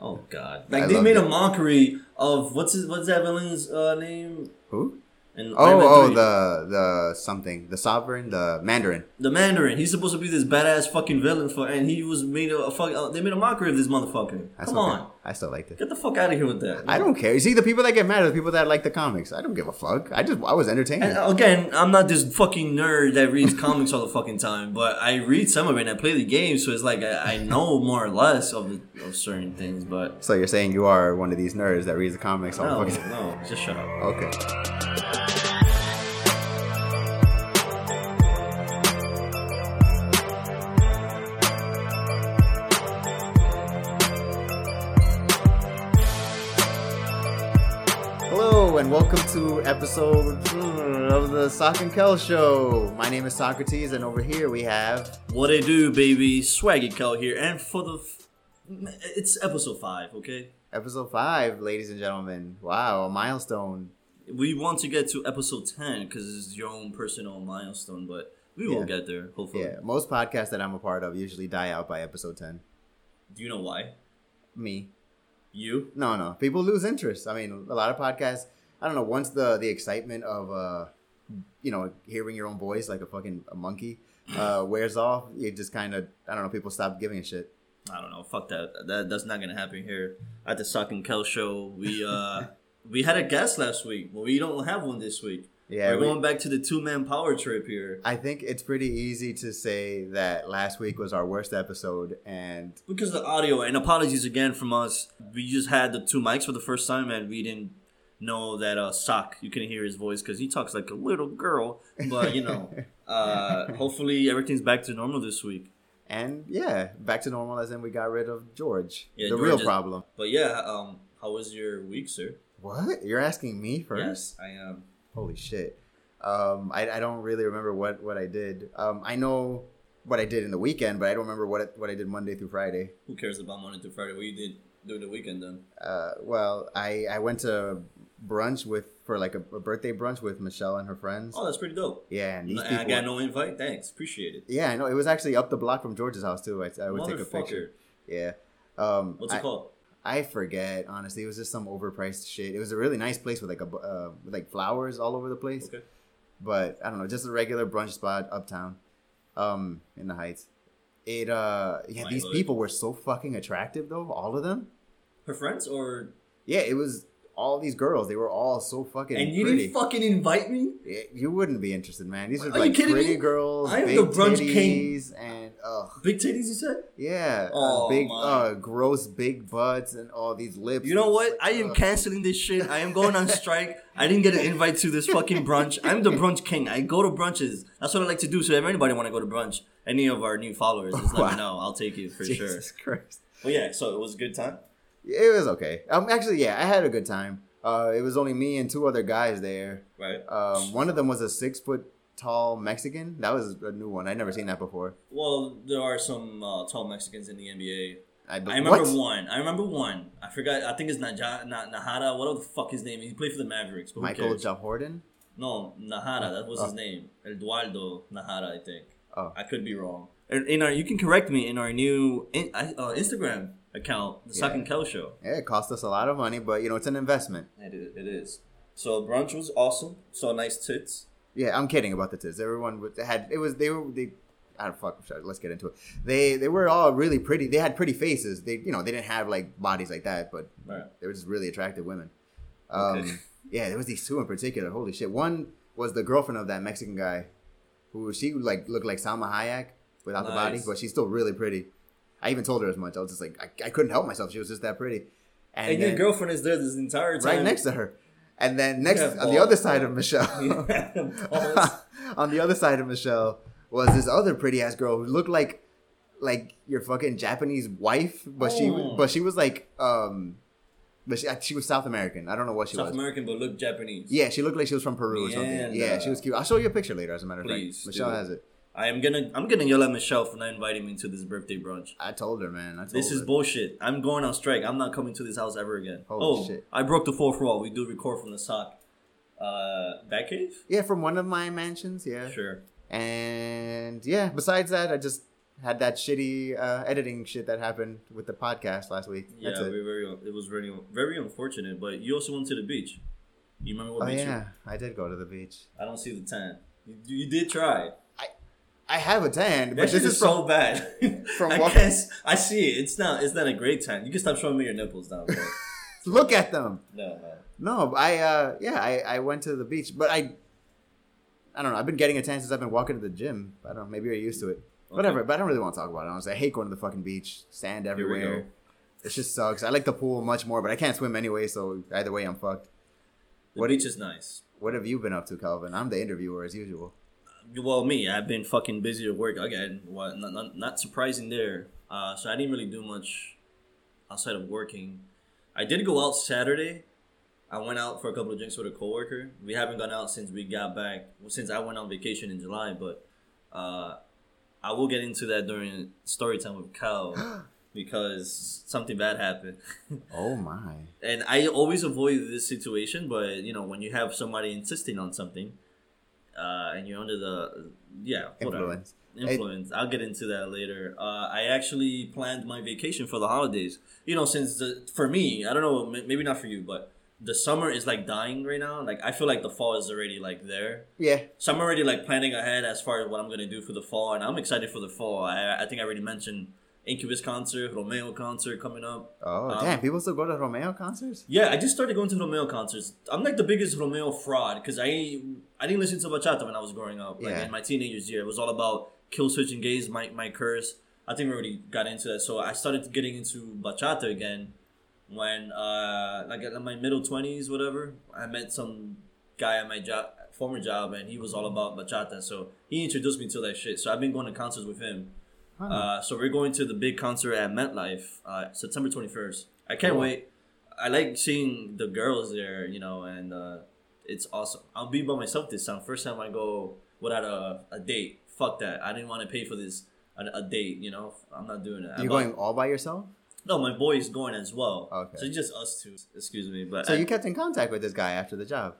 Oh God! I Like they made it. a mockery of what's his what's that villain's uh, name? Who? And Oh, Iron Man oh, 3. the the something, the sovereign, the Mandarin. the Mandarin. He's supposed to be this badass fucking villain for, and he was made a, a fuck. Uh, they made a mockery of this motherfucker. That's Come okay. on, I still liked it. get the fuck out of here with that. I don't care. You see, the people that get mad are the people that like the comics. I don't give a fuck. I just I was entertained. And uh, again, I'm not this fucking nerd that reads comics all the fucking time, but I read some of it and I play the game, so it's like I, I know more or less of, the, of certain things. But so you're saying you are one of these nerds that reads the comics all no, the fucking no, just shut up. Okay. And welcome to episode mm, of the Sock and Kel Show. My name is Socrates, and over here we have What they do, baby? Swaggy Cal here, and for the, f- it's episode five. Okay, episode five, ladies and gentlemen. Wow, a milestone. we want to get to episode ten because it's your own personal milestone, but we will Yeah. get there hopefully. Yeah, most podcasts that I'm a part of usually die out by episode ten. Do you know why? Me, You? No, no. People lose interest. I mean, a lot of podcasts. I don't know. Once the the excitement of uh, you know, hearing your own voice like a fucking a monkey uh, wears off, you just kind of I don't know. People stop giving a shit. I don't know. Fuck that. That that's not gonna happen here at the Sock and Kel show. We uh we had a guest last week, but we don't have one this week. Yeah, We're we- going back to the two man power trip here I think it's pretty easy to say that last week was our worst episode, and because of the audio. And apologies again from us. We just had the two mics for the first time, and we didn't know that uh Sock. You couldn't hear his voice because he talks like a little girl. But you know, uh hopefully everything's back to normal this week. and yeah, back to normal as in we got rid of George, Yeah, the George real is- problem. But yeah, um, how was your week, sir? What you're asking me first? Yes, I am. Holy shit. Um, I, I don't really remember what, what I did. Um, I know what I did in the weekend, but I don't remember what what I did Monday through Friday. Who cares about Monday through Friday? What you did during the weekend then? Uh, well, I, I went to brunch with for like a, a birthday brunch with Michelle and her friends. Oh, that's pretty dope. Yeah, and these No, people. I got no invite. Thanks, appreciate it. Yeah, I know. It was actually up the block from George's house too. I, I would take a picture. Yeah. Um, What's it I, called? I forget honestly. It was just some overpriced shit. It was a really nice place with like a uh, with like flowers all over the place. Okay. but I don't know, just a regular brunch spot uptown, um, in the Heights. It uh, yeah, My these hood. people were so fucking attractive though, all of them. Her friends or Yeah, it was all these girls. They were all so fucking and you pretty. didn't fucking invite me? Yeah, you wouldn't be interested, man. These are Are like pretty me? girls, I am the brunch king. and ugh, Big titties, you said? yeah, uh, Oh, big, my. uh, gross, big butts, and all these lips. You know what? like, I am ugh. canceling this shit. I am going on strike. I didn't get an invite to this fucking brunch. I'm the brunch king. I go to brunches. That's what I like to do. So if anybody want to go to brunch, any of our new followers, just let Wow. me know. I'll take you for sure. Jesus Christ. But yeah, so it was a good time. It was okay. Um, actually, yeah, I had a good time. Uh, it was only me and two other guys there. Right. Um, one of them was a six foot tall Mexican. That was a new one. I'd never seen that before. Well, there are some uh, tall Mexicans in the NBA. I, I remember what? one. I remember one. I forgot. I think it's Naja, Na, Najera. What the fuck his name? He played for the Mavericks. But Michael? Jordan. No, Najera. That was his Oh. name. Eduardo Najera, I think. Oh. I could be wrong. In in our, you can correct me in our new in, uh, Instagram account, the Yeah. and Kel Show. Yeah, it cost us a lot of money, but you know it's an investment. It is. It is. So brunch was awesome. Saw nice tits. Yeah, I'm kidding about the tits. Everyone had it was they were they. I don't fuck. Let's get into it. They they were all really pretty. They had pretty faces. They you know they didn't have like bodies like that, but Right. they were just really attractive women. Um, Okay. yeah, there was these two in particular. Holy shit! One was the girlfriend of that Mexican guy, who she like looked like Salma Hayek without the body, but she's still really pretty. I even told her as much. I was just like, I, I couldn't help myself. She was just that pretty. And, then- your girlfriend is there this entire time. right next to her. And then next on the other side of Michelle, You have balls. on the other side of Michelle was this other pretty ass girl who looked like like your fucking Japanese wife, but Oh. she but she was like um, but she she was South American. I don't know what she South was. South American, but looked Japanese. Yeah, she looked like she was from Peru or something. Yeah, she was cute. I'll show you a picture later. As a matter of Please, fact, Michelle has it. I am gonna. I'm gonna yell at Michelle for not inviting me to this birthday brunch. I told her, man. I told This is her. bullshit. I'm going on strike. I'm not coming to this house ever again. Holy oh, shit. I broke the fourth wall. We do record from the sock. Uh, cave. yeah, from one of my mansions. Yeah, Sure. and yeah. Besides that, I just had that shitty uh, editing shit that happened with the podcast last week. Yeah, That's it. we very. It was very very unfortunate, but you also went to the beach. You remember what Oh beach? you- yeah, I did go to the beach. I don't see the tan. You, you did try. I have a tan, but this is is from so bad. from I what- guess I see it. It's not. It's not a great tan. You can stop showing me your nipples now. Bro. look at them. no, no. No, I uh yeah, I, I went to the beach, but I I don't know. I've been getting a tan since I've been walking to the gym. I don't know. Maybe you're used to it. Whatever. But I don't really want to talk about it. Honestly, I hate going to the fucking beach. Sand everywhere. It just sucks. I like the pool much more, but I can't swim anyway. So either way, I'm fucked. The What- beach is nice. What have you been up to, Calvin? I'm the interviewer as usual. Well, me, I've been fucking busy at work again. What? Not, not, not surprising there. Uh, so I didn't really do much outside of working. I did go out Saturday. I went out for a couple of drinks with a coworker. We haven't gone out since we got back. Well, since I went on vacation in July, but uh, I will get into that during story time with Cal because something bad happened. Oh my. and I always avoid this situation, but you know when you have somebody insisting on something, uh, and you're under the yeah whatever. Influence. influence. I'll get into that later. Uh, I actually planned my vacation for the holidays. You know, since the for me, I don't know, maybe not for you, but the summer is like dying right now. Like I feel like the fall is already like there. Yeah. So I'm already like planning ahead as far as what I'm gonna do for the fall, and I'm excited for the fall. I I think I already mentioned Incubus concert, Romeo concert coming up. Oh Um, damn! People still go to Romeo concerts. Yeah, I just started going to Romeo concerts. I'm like the biggest Romeo fraud because I I didn't listen to bachata when I was growing up. Like Yeah. in my teenagers year, it was all about Killswitch Engage, my my curse. I think we already got into that. So I started getting into bachata again when uh like in my middle twenties, whatever. I met some guy at my job former job and he was all about bachata. So he introduced me to that shit. So I've been going to concerts with him. Uh, so we're going to the big concert at MetLife, uh, September 21st. I can't Cool. wait. I like seeing the girls there, you know, and uh, it's awesome. I'll be by myself this time. First time I go without a, a date. Fuck that. I didn't want to pay for this a, a date, you know. I'm not doing that. You're But- going all by yourself. No, my boy is going as well. Okay. So it's just us two. Excuse me, but So I- you kept in contact with this guy after the job.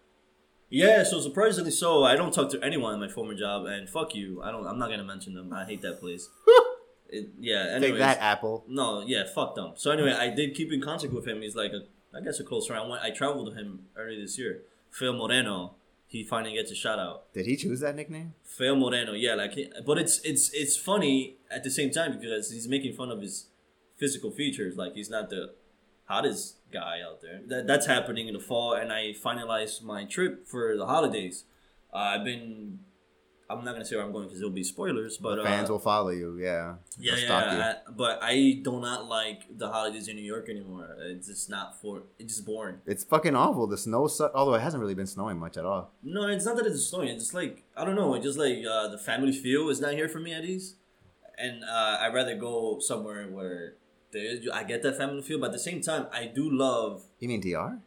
yeah. So surprisingly, so I don't talk to anyone in my former job, and fuck you. I don't. I'm not gonna mention them. I hate that place. it, yeah. Take that, Apple. No, yeah, fuck them. So anyway, I did keep in contact with him. He's like a, I guess a close friend. I went, I traveled with him earlier this year. Phil Moreno. He finally gets a shout out. Did he choose that nickname? Phil Moreno, yeah, like, but it's it's it's funny at the same time because he's making fun of his physical features. Like he's not the hottest guy out there. That that's happening in the fall, and I finalized my trip for the holidays. Uh, I've been. I'm not gonna say where I'm going because it'll be spoilers, but uh, Fans will follow you. Yeah. yeah, They'll yeah, stalk. I, but I do not like the holidays in New York anymore. It's just not for. It's just boring. It's fucking awful. The snow, su- although it hasn't really been snowing much at all. No, it's not that it's snowing. It's just like I don't know. It's just like uh, the family feel is not here for me at least, and uh, I'd rather go somewhere where there is. I get that family feel, but at the same time, I do love. You mean DR?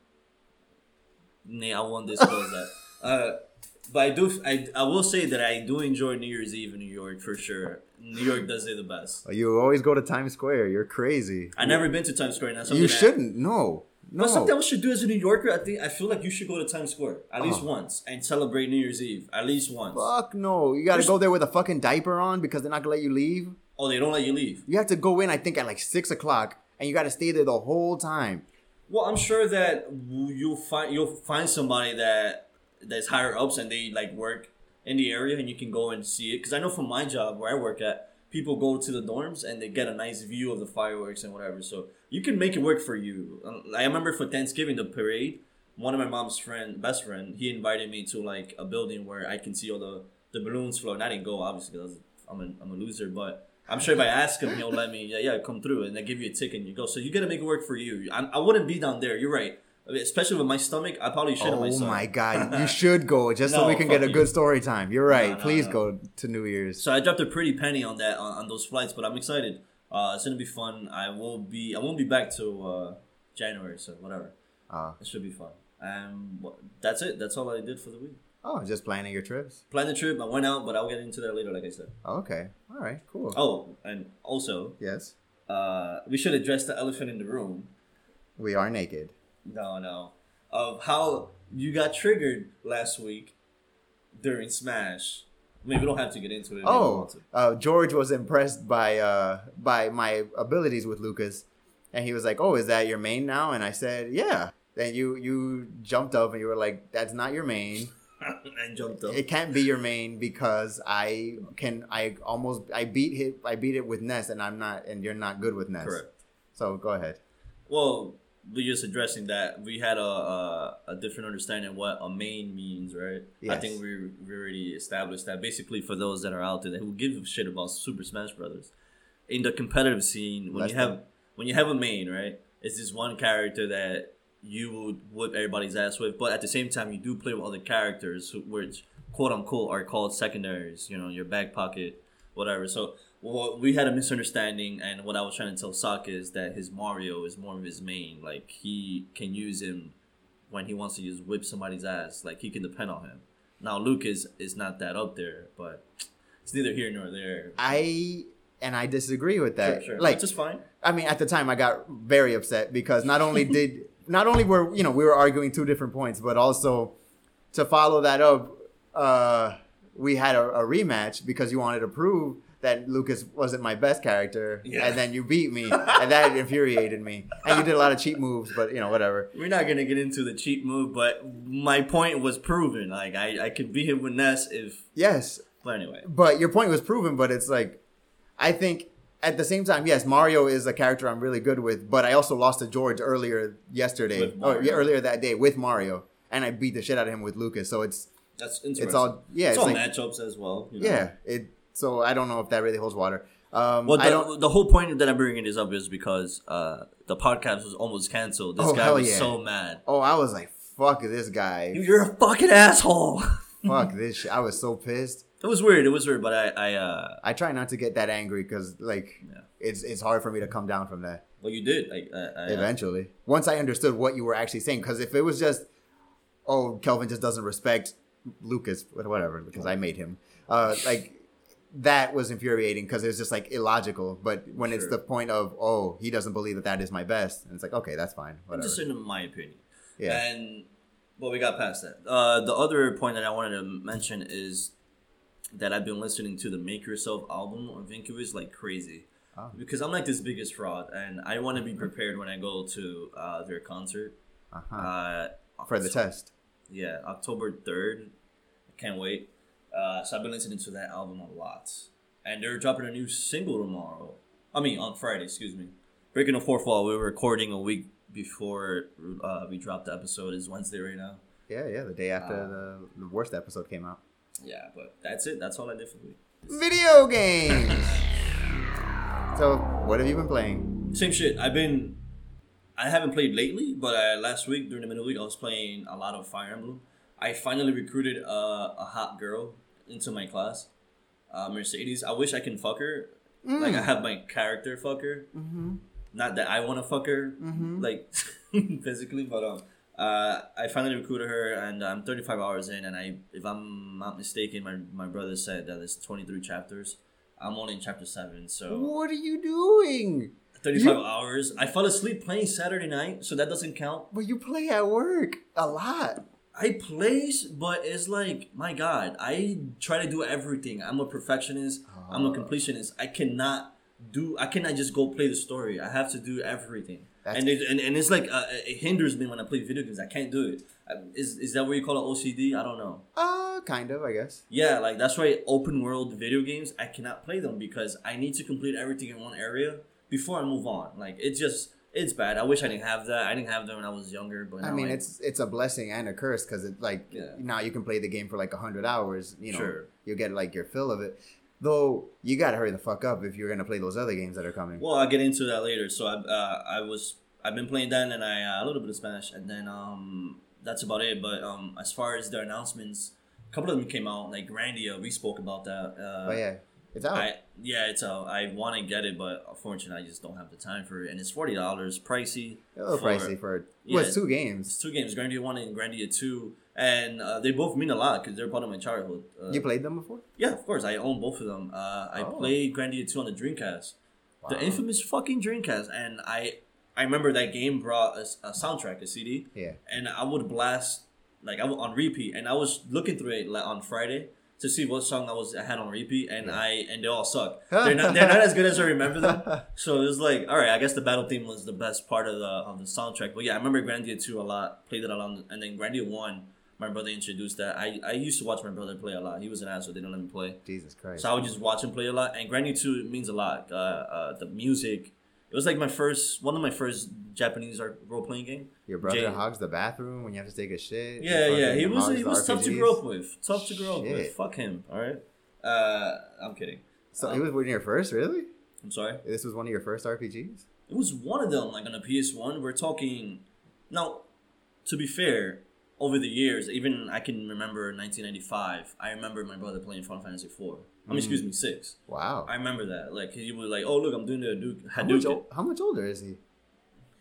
Nah, I won't disclose that. But I do. I, I will say that I do enjoy New Year's Eve in New York for sure. New York does it the best. Oh, you always go to Times Square. You're crazy. I never been to Times Square. You shouldn't. No. No. But something I should do as a New Yorker, I think I feel like you should go to Times Square at least Oh. once and celebrate New Year's Eve at least once. Fuck no. You gotta There's- go there with a fucking diaper on because they're not gonna let you leave. Oh, they don't let you leave. You have to go in, I think, at like six o'clock, and you gotta stay there the whole time. Well, I'm sure that you'll find you'll find somebody that that's higher ups and they like work in the area and you can go and see it. Because I know from my job where I work at, people go to the dorms and they get a nice view of the fireworks and whatever. So you can make it work for you. Um, I remember for Thanksgiving the parade, one of my mom's friend, best friend, he invited me to like a building where I can see all the the balloons float. And I didn't go obviously because I'm a, I'm a loser, but. I'm sure if I ask him, he'll let me. Yeah, yeah, come through, and they give you a ticket, and you go. So you gotta make it work for you. I, I wouldn't be down there. You're right, especially with my stomach. I probably should. Oh my god, you should go just so we can get a fuck good story time. You're right. No, no, Please no. go to New Year's. So I dropped a pretty penny on that on, on those flights, but I'm excited. Uh, it's gonna be fun. I will be. I won't be back till uh, January, so whatever. Uh, It should be fun. Um, that's it. That's all I did for the week. oh, just planning your trips. Planned the trip. I went out, but I'll get into that later, like I said. Okay. All right. Cool. Oh, and also, Yes. uh, we should address the elephant in the room. We are naked. No, no. Of how you got triggered last week during Smash I mean, we don't have to get into it. if you don't Oh, uh, George was impressed by uh, by my abilities with Lucas, and he was like, "Oh, is that your main now?" And I said, "Yeah." Then you you jumped up and you were like, "That's not your main. and jumped up. It can't be your main because I can I almost I beat it I beat it with Ness and I'm not and you're not good with Ness. Correct. So go ahead. Well, we're just addressing that. We had a, a, a different understanding of what a main means, right? I think we, we already established that. Basically, for those that are out there who give a shit about Super Smash Brothers, in the competitive scene, when you have when you have a main, right? It's this one character that you would whip everybody's ass with, but at the same time, you do play with other characters, who, which quote unquote are called secondaries. You know, your back pocket, whatever. So well, we had a misunderstanding, and what I was trying to tell Sokka is that his Mario is more of his main. Like he can use him when he wants to just whip somebody's ass. Like he can depend on him. Now Lucas is not that up there, but it's neither here nor there. I and I disagree with that. Sure, sure. Like Which is fine. I mean, at the time, I got very upset because not only did not only were you know we were arguing two different points, but also to follow that up, uh, we had a, a rematch because you wanted to prove that Lucas wasn't my best character, Yeah. and then you beat me, and that infuriated me. And you did a lot of cheap moves, but you know whatever. We're not gonna get into the cheap move, but my point was proven. Like I, I could beat him with Ness if. Yes, But anyway, but your point was proven. But it's like, I think at the same time, yes, Mario is a character I'm really good with. But I also lost to George earlier yesterday, or oh, yeah, earlier that day with Mario, and I beat the shit out of him with Lucas. So it's that's interesting. it's all yeah, it's it's, all like matchups as well. you know? yeah. It so I don't know if that really holds water. Um, Well, I don't. the, the whole point that I'm bringing this up is because uh, the podcast was almost canceled. This Oh, guy was yeah. so mad. Oh, I was like, fuck this guy, You're a fucking asshole. fuck this shit. I was so pissed. It was weird. It was weird, but I, I, uh, I try not to get that angry because like Yeah. it's it's hard for me to come down from that. well, you did. I, I, I, eventually once i understood what you were actually saying because if it was just oh kelvin just doesn't respect lucas whatever because i made him uh like that was infuriating because it was just like illogical but when it's the point of oh he doesn't believe that that is my best and it's like okay that's fine whatever just saying my opinion. yeah And well, we got past that. Uh, the other point that I wanted to mention is that I've been listening to the Make Yourself album on Incubus like crazy. Oh. Because I'm like this biggest fraud, and I want to be prepared when I go to uh, their concert. uh-huh. Uh, for the test yeah, October third. I Can't wait. Uh, so I've been listening to that album a lot, and they're dropping a new single tomorrow. I mean, on Friday. Excuse me. Breaking the fourth wall. We were recording a week before uh, we dropped the episode. Is Wednesday right now. yeah yeah the day after Uh, the, the worst episode came out Yeah, but that's it. That's all I did for the week. video games so what have you been playing Same shit. I've been. I haven't played lately, but uh, last week during the middle week, I was playing a lot of Fire Emblem. I finally recruited a, a hot girl into my class, uh, Mercedes. I wish I can fuck her. Like I have my character fuck her. mm-hmm. Not that I want to fuck her, Mhm. like physically, but um, uh, I finally recruited her, and I'm 35 hours in, and I, if I'm not mistaken, my my brother said that it's 23 chapters. I'm only in chapter seven, so. what are you doing 35 You- hours. I fell asleep playing Saturday night, so that doesn't count. But you play at work a lot. I plays, but it's like, my God, I try to do everything. I'm a perfectionist. I'm a Oh. completionist. I cannot do. I cannot just go play the story. I have to do everything. And, it, and and it's like uh, it hinders me when I play video games. I can't do it. Uh, Is is that what you call it OCD? I don't know. Uh, kind of, I guess. Yeah, like that's why open world video games I cannot play them because I need to complete everything in one area before I move on. Like it's just it's bad. I wish I didn't have that. I didn't have that when I was younger, but I mean, I- it's it's a blessing and a curse because it like Yeah. now you can play the game for like hundred hours. You know, Sure. you get like your fill of it. Though you gotta hurry the fuck up if you're gonna play those other games that are coming. well, I'll get into that later. So I uh, I was I've been playing that and I uh, a little bit of Spanish and then um that's about it. But um as far as their announcements, a couple of them came out like Grandia. We spoke about that. Uh, but yeah, it's out. I yeah, it's out. I want to get it, but unfortunately, I just don't have the time for it, and it's forty dollars, pricey. a little for- pricey for Yeah. well, it's two It's games. two games, Grandia One and Grandia Two, and uh, they both mean a lot because they're part of my childhood. Uh, You played them before? Yeah, of course, I own both of them. Uh, I Oh. played Grandia Two on the Dreamcast, the infamous fucking Dreamcast, and I I remember that game brought a soundtrack, a CD, Yeah. and I would blast like I would, on repeat, and I was looking through it like on Friday to see what song I was I had on repeat, and Yeah. I and they all suck. They're not they're not as good as I remember them. So it was like, all right, I guess the battle theme was the best part of the of the soundtrack. But yeah, I remember Grandia two a lot. Played it a lot, and then Grandia one. My brother introduced that. I, I used to watch my brother play a lot. He was an asshole. They didn't let me play. Jesus Christ. So I would just watch him play a lot. And Grandia 2 means a lot. Uh, uh, the music. It was like my first, one of my first Japanese role playing game. Your brother Jay- hogs the bathroom when you have to take a shit. Yeah, yeah. He was he was tough to grow up with. Tough to grow up with. Fuck him. All right. Uh, I'm kidding. So Um, it was one of your first, really? I'm sorry. This was one of your first RPGs? It was one of them, like on a PS1. We're talking. Now, to be fair, over the years, even I can remember 1995. I remember my brother playing Final Fantasy 4. I mean, Mm. excuse me, 6. Wow. I remember that. Like, he was like, oh, look, I'm doing the Hadouken. How much, how much older is he?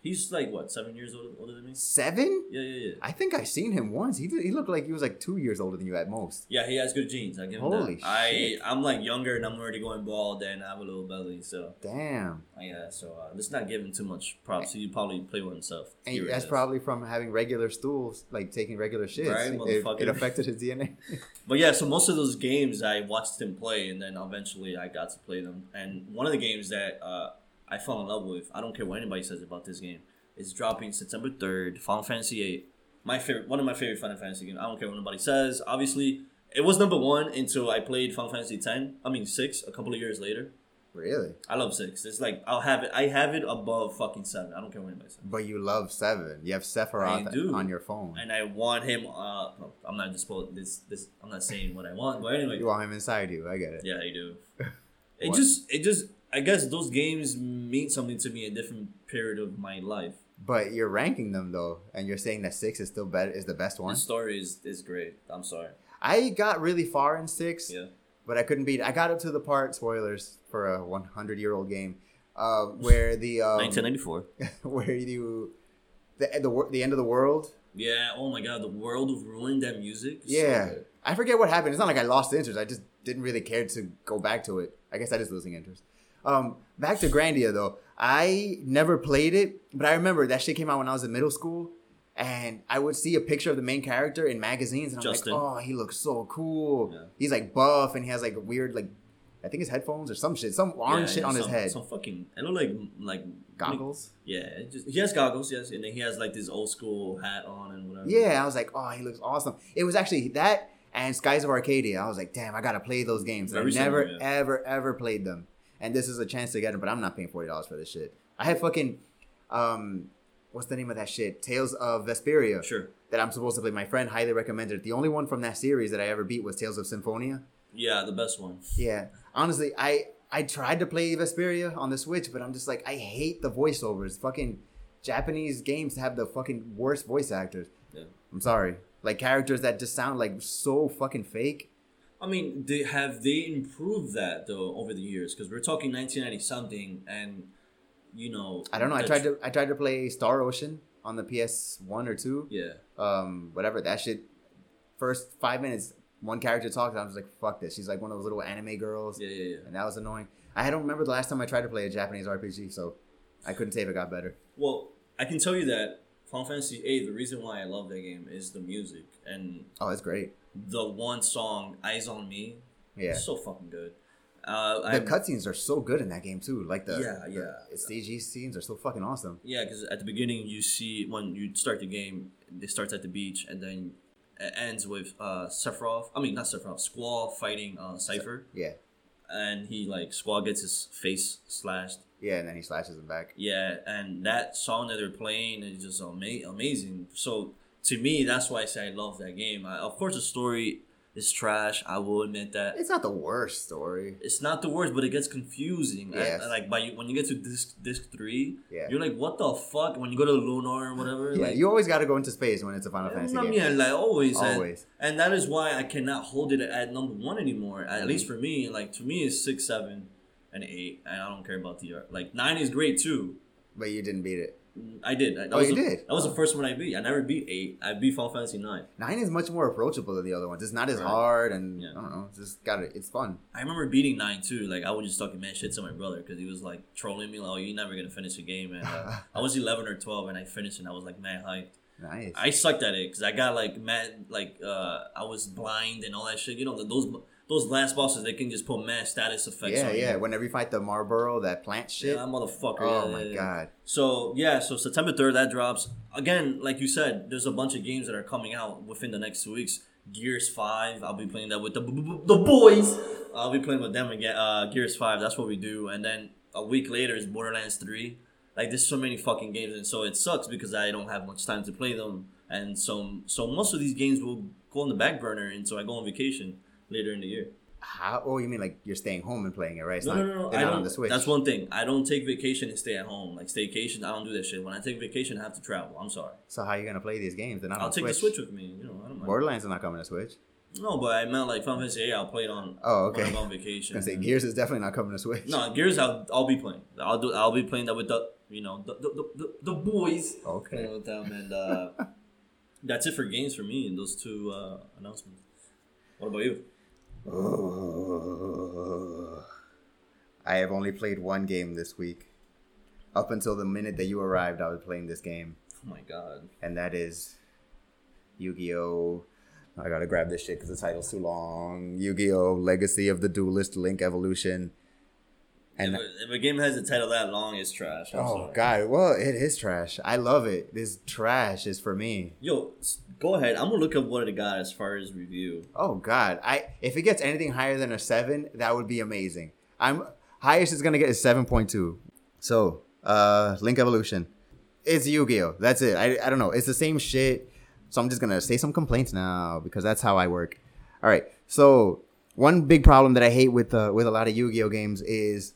He's like, what, seven years older, older than me? Seven? Yeah, yeah, yeah. I think I seen him once. He did, he looked like he was like two years older than you at most. Yeah, he has good genes. I give him Holy that. I. I'm like younger and I'm already going bald and I have a little belly, so Damn. yeah. So uh, let's not give him too much props. He probably play with himself. And He that's probably from having regular stools, like taking regular shits. Right, it, motherfucker. it affected his DNA. But yeah, so most of those games I watched him play, and then eventually I got to play them. And one of the games that uh, I fell in love with, I don't care what anybody says about this game, It's dropping September third. Final Fantasy VIII, my favorite, one of my favorite Final Fantasy games. I don't care what anybody says. Obviously, it was number one until I played Final Fantasy ten. I mean six, a couple of years later. really? I love six. It's like I'll have it. I have it above fucking seven. I don't care what anybody says. But you love seven. You have Sephiroth on your phone. And I want him. Uh, I'm not dispo- this. This. I'm not saying what I want, but anyway. You want him inside you. I get it. Yeah, I do. It just, it just, I guess those games mean something to me a different period of my life. But you're ranking them though, and you're saying that six is still better is the best one. The story is, is great. I'm sorry. I got really far in six, Yeah. but I couldn't beat. I got up to the part spoilers for a 100 year old game, uh, where the um, 1994. where you the the the end of the world. Yeah. Oh my God, the world of ruin that music. is so Yeah. I forget what happened. It's not like I lost interest. I just didn't really care to go back to it. I guess I just losing interest. Um, back to Grandia though. I never played it, but I remember that shit came out when I was in middle school, and I would see a picture of the main character in magazines, and I'm Justin. like, oh, he looks so cool. Yeah. He's like buff, and he has like weird like, I think his headphones or some shit, some orange Yeah, shit on his head. Some fucking. It look like like Goggles. Yeah. Just, he has goggles. Yes, and then he has like this old school hat on and whatever. Yeah, I was like, oh, he looks awesome. It was actually that and Skies of Arcadia. I was like, damn, I gotta play those games. I never, similar, yeah. ever, ever played them. And this is a chance to get them, but I'm not paying forty dollars for this shit. I had fucking, um, what's the name of that shit? Tales of Vesperia Sure. that I'm supposed to play. My friend highly recommended it. The only one from that series that I ever beat was Tales of Symphonia. Yeah, the best one. Yeah, honestly, I I tried to play Vesperia on the Switch, but I'm just like, I hate the voiceovers. Fucking Japanese games have the fucking worst voice actors. Yeah. I'm sorry. Like characters that just sound like so fucking fake. I mean, they have they improved that though over the years because we're talking 1990 something, and you know. I don't know. I tried tr- to I tried to play Star Ocean on the PS one or two. Yeah, Um, whatever that shit. First five minutes, one character talks. I was like, "Fuck this." She's like one of those little anime girls, yeah, yeah, yeah. and that was annoying. I don't remember the last time I tried to play a Japanese RPG, so I couldn't say if it got better. Well, I can tell you that Final Fantasy VIII. The reason why I love that game is the music and Oh, it's great. The one song "Eyes on Me." Yeah. so fucking good. Uh, The cutscenes are so good in that game too. Like the Yeah, the yeah. CG scenes are so fucking awesome. Yeah, because at the beginning you see when you start the game, it starts at the beach and then it ends with uh, Sephiroth. I mean, not Sephiroth. Squall fighting uh, Seifer, Yeah, and he like Squall gets his face slashed. yeah, and then he slashes him back. Yeah, and that song that they're playing is just ama- amazing. So to me, that's why I say I love that game. I, of course, the story is trash. I will admit that. It's not the worst story. It's not the worst, but it gets confusing. Yes. And, like by you, when you get to disc disc three, Yeah. you're like, what the fuck? When you go to Lunar or whatever, Yeah, like, you always got to go into space when it's a Final I Fantasy mean, game. like always, Always. And, that is why I cannot hold it at number one anymore. At Mhm. least for me, like to me, it's six, seven, and eight, and I don't care about the art. Like nine is great too. But you didn't beat it. I did. That Oh, was you the, did? That was the first one I beat. I never beat eight. I beat Final Fantasy nine. Nine is much more approachable than the other ones. It's not as Right. hard, and Yeah. I don't know. It's just got it. It's fun. I remember beating nine too. Like I was just talking man shit to my brother because he was like trolling me, like, "Oh, you're never gonna finish a game." And uh, I was eleven or twelve, and I finished, and I was like mad hyped. Nice. I sucked at it because I got like mad, like uh, I was blind and all that shit. You know, those those last bosses they can just put mad status effects. yeah, on yeah. You. Whenever you fight the Malboro, that plant shit. Yeah, that motherfucker. oh yeah, my yeah, god. So yeah, so September third that drops. Again, like you said, there's a bunch of games that are coming out within the next two weeks. Gears Five, I'll be playing that with the b- b- the boys. I'll be playing with them again. Uh, Gears Five, that's what we do. And then a week later is Borderlands Three. Like there's so many fucking games, and so it sucks because I don't have much time to play them. And so so most of these games will go on the back burner until I go on vacation later in the year. How? Oh, you mean like you're staying home and playing it, right? It's No, not, no, no, no. I don't. on the Switch. That's one thing. I don't take vacation and stay at home. Like staycation, I don't do that shit. When I take vacation, I have to travel. I'm sorry. So how are you gonna play these games? They're not I'll take Switch. the Switch with me. You know, I don't mind. Borderlands is not coming to Switch. No, but I meant like Final Fantasy VIII, I'll play it on. Oh, When okay. I'm on vacation. gonna say Gears is definitely not coming to Switch. No, Gears. I'll, I'll be playing. I'll do. I'll be playing that with the you know the the, the, the, boys. Okay. With them, and uh, that's it for games for me and those two uh, announcements. What about you? Oh. I have only played one game this week. Up until the minute that you arrived, I was playing this game, Oh my god. and that is Yu-Gi-Oh. I gotta grab this shit because the title's too long. Yu-Gi-Oh! Legacy of the Duelist: Link Evolution. And if, a, if a game has a title that long, it's trash. I'm oh sorry. god, well it is trash. I love it. This trash is for me. Yo, go ahead. I'm gonna look up what it got as far as review. Oh God! I if it gets anything higher than a seven, that would be amazing. I'm highest it's gonna get is seven point two. So, uh, Link Evolution, it's Yu-Gi-Oh. That's it. I I don't know. It's the same shit. So I'm just gonna say some complaints now because that's how I work. All right. So one big problem that I hate with uh, with a lot of Yu-Gi-Oh games is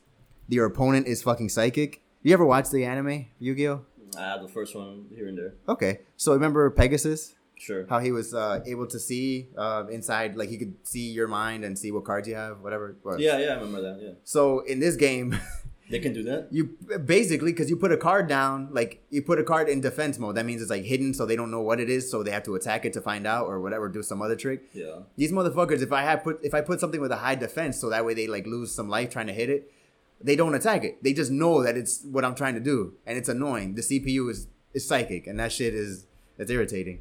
your opponent is fucking psychic. You ever watch the anime Yu-Gi-Oh? I have the first one here and there. Okay. So remember Pegasus? Sure. how he was uh, able to see uh, inside, like he could see your mind and see what cards you have, whatever. it was. Yeah, yeah, I remember that. Yeah, So in this game, they can do that. you basically because you put a card down, like you put a card in defense mode. That means it's like hidden, so they don't know what it is, so they have to attack it to find out or whatever, do some other trick. Yeah. These motherfuckers, if I have put if I put something with a high defense, so that way they like lose some life trying to hit it, they don't attack it. They just know that it's what I'm trying to do, and it's annoying. The CPU is is psychic, and that shit is it's irritating.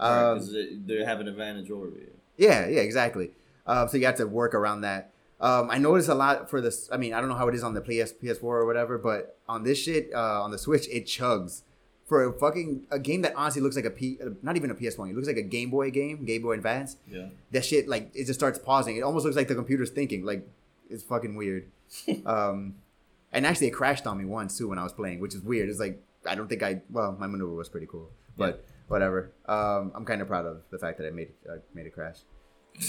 Right, Um, they have an advantage over you. Yeah, yeah, exactly. Um, so you have to work around that. Um, I noticed a lot for this. I mean, I don't know how it is on the PS PS4 or whatever, but on this shit uh, on the Switch, it chugs for a fucking a game that honestly looks like a P, uh, not even a PS1. It looks like a Game Boy game, Game Boy Advance. Yeah. That shit like it just starts pausing. It almost looks like the computer's thinking. Like it's fucking weird. um, and actually, it crashed on me once too when I was playing, which is weird. It's like I don't think I well, my maneuver was pretty cool, but whatever. Um, I'm kind of proud of the fact that I made it, uh, made it crash.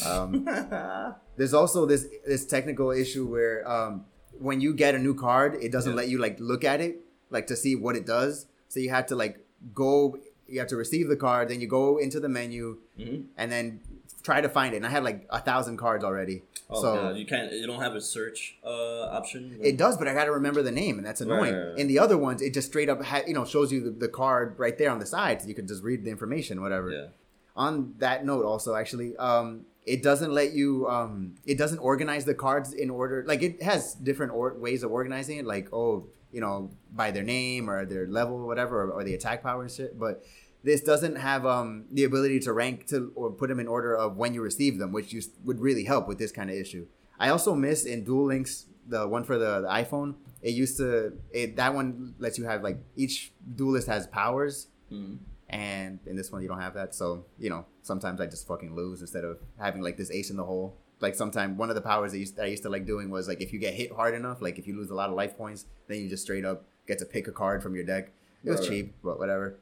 Um, there's also this this technical issue where um, when you get a new card, it doesn't Yeah. let you like look at it like to see what it does. So you have to like go. You have to receive the card, then you go into the menu, Mhm. and then try to find it. And I had like a thousand cards already. Oh so god, you can't. You don't have a search uh, option. it does, but I got to remember the name, and that's annoying. Right. In the other ones, it just straight up ha- you know shows you the, the card right there on the side, so you can just read the information, whatever. Yeah. On that note, also actually, um, it doesn't let you. Um, it doesn't organize the cards in order. Like it has different or- ways of organizing it, like oh, you know, by their name or their level, or whatever, or, or the attack power and shit. But this doesn't have um, the ability to rank to or put them in order of when you receive them, which you would really help with this kind of issue. I also miss in Duel Links the one for the, the iPhone. It used to it that one lets you have like each duelist has powers, Mhm. and in this one you don't have that. So you know sometimes I just fucking lose instead of having like this ace in the hole. Like sometimes one of the powers that, used, that I used to like doing was like if you get hit hard enough, like if you lose a lot of life points, then you just straight up get to pick a card from your deck. It was Right. cheap, but whatever.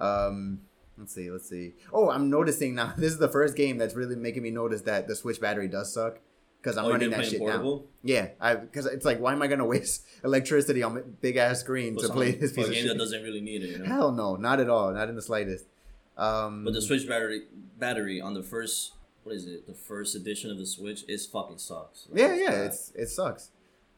Um, let's see, let's see. Oh, I'm noticing now. This is the first game that's really making me notice that the Switch battery does suck because I'm Oh, running that shit now. Yeah, I because it's like, why am I gonna waste electricity on a big ass screen to play this piece a of game shit? that doesn't really need it. You know? Hell no, not at all, not in the slightest. Um, But the Switch battery battery on the first what is it? The first edition of the Switch is fucking sucks. yeah, yeah, Uh, it's it sucks.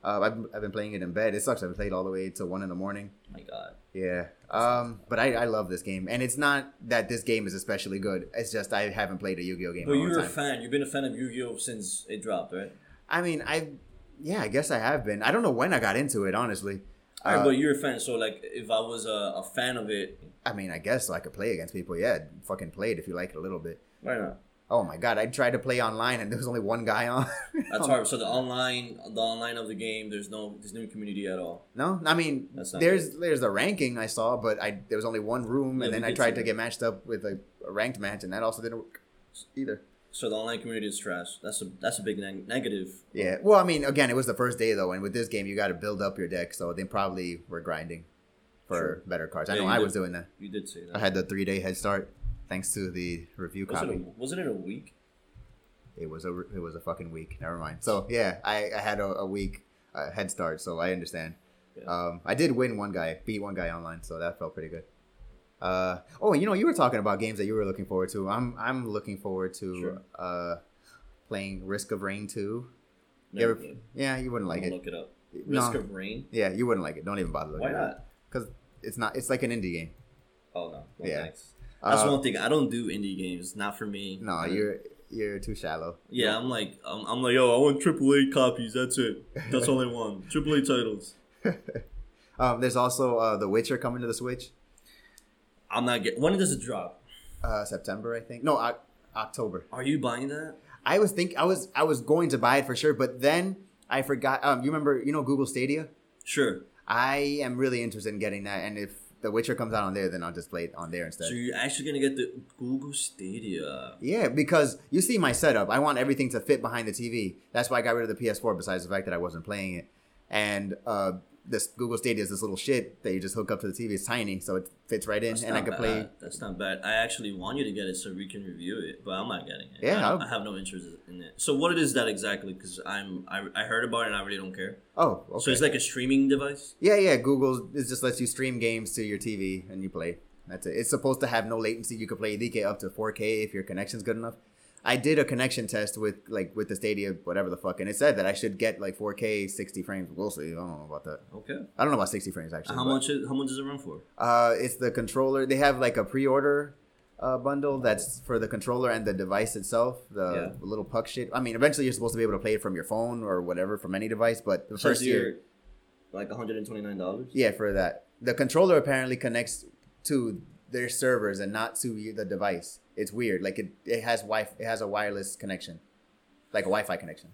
Uh, I've, I've been playing it in bed. It sucks. I've played all the way till one in the morning. my god. Yeah. Um, but I, I love this game, and it's not that this game is especially good. It's just I haven't played a Yu-Gi-Oh game. But in a long you're a fan. You've been a fan of Yu-Gi-Oh since it dropped, right? I mean, I yeah, I guess I have been. I don't know when I got into it, honestly. All right, Uh, but you're a fan, so like, if I was a, a fan of it, I mean, I guess so I could play against people. Yeah, fucking play it if you like it a little bit. why not? Oh my god, I tried to play online and there was only one guy on. That's hard. So the online, the online of the game, there's no, there's no community at all. No, I mean, That's not there's there's the ranking I saw, but I there was only one room, Yeah, and then I tried to get matched up with a, a ranked match, and that also didn't work either. So the online community is trash. That's a that's a big neg- negative. Yeah, well, I mean, again, it was the first day though, and with this game, you got to build up your deck, so they probably were grinding for Sure. better cards. I Yeah, know I did. was doing that. You did say that. I had the three day head start thanks to the review was it, a, was it in a week? It was a it was a fucking week. Never mind. So yeah, I, I had a, a week uh, head start, so I understand. Yeah. Um, I did win one guy, beat one guy online, so that felt pretty good. Uh, oh, you know, you were talking about games that you were looking forward to. I'm I'm looking forward to Sure. uh, playing Risk of Rain 2. You Never ever- yeah, you wouldn't like it. look it up. No. Risk of Rain. Yeah, you wouldn't like it. Don't even bother looking. Why not? Because it's not. It's like an indie game. Oh no. no Yeah. Thanks. That's Uh, one thing. I don't do indie games. Not for me. No, you're you're too shallow. Yeah, I'm like, I'm, I'm like, yo, I want AAA copies. That's it. That's all I want. AAA titles. Um, there's also uh, The Witcher coming to the Switch. I'm not getting. When does it drop? Uh, September, I think. No, Oc October. Are you buying that? I was think I was I was going to buy it for sure, but then I forgot. Um, you remember you know Google Stadia? Sure. I am really interested in getting that, and if The Witcher comes out on there, then I'll just play it on there instead. So you're actually gonna get the Google Stadia. Yeah, because you see my setup. I want everything to fit behind the TV. That's why I got rid of the PS4. Besides the fact that I wasn't playing it, and uh, this Google Stadia is this little shit that you just hook up to the TV. It's tiny, so it fits right in, That's and I can play. That's not bad. I actually want you to get it so we can review it, but I'm not getting it. Yeah, I, I'll- have no interest in it. So what it is that exactly? Because I'm I, I heard about it and I really don't care. Oh, okay. So it's like a streaming device. Yeah, yeah. Google it just lets you stream games to your TV and you play. That's it. It's supposed to have no latency. You can play DK up to 4K if your connection's good enough. I did a connection test with like with the Stadia, whatever the fuck, and it said that I should get like 4K 60 frames. We'll see. I don't know about that. Okay. I don't know about 60 frames actually. How but- much? Is, how much does it run for? Uh, it's the controller. They have like a pre-order uh, bundle that's for the controller and the device itself. The Yeah. little puck shit. I mean, eventually you're supposed to be able to play it from your phone or whatever from any device, but the So first year. like 129 dollars. Yeah, for that. The controller apparently connects to their servers and not to the device. It's weird. Like it, it has wi it has a wireless connection, like a Wi-Fi connection.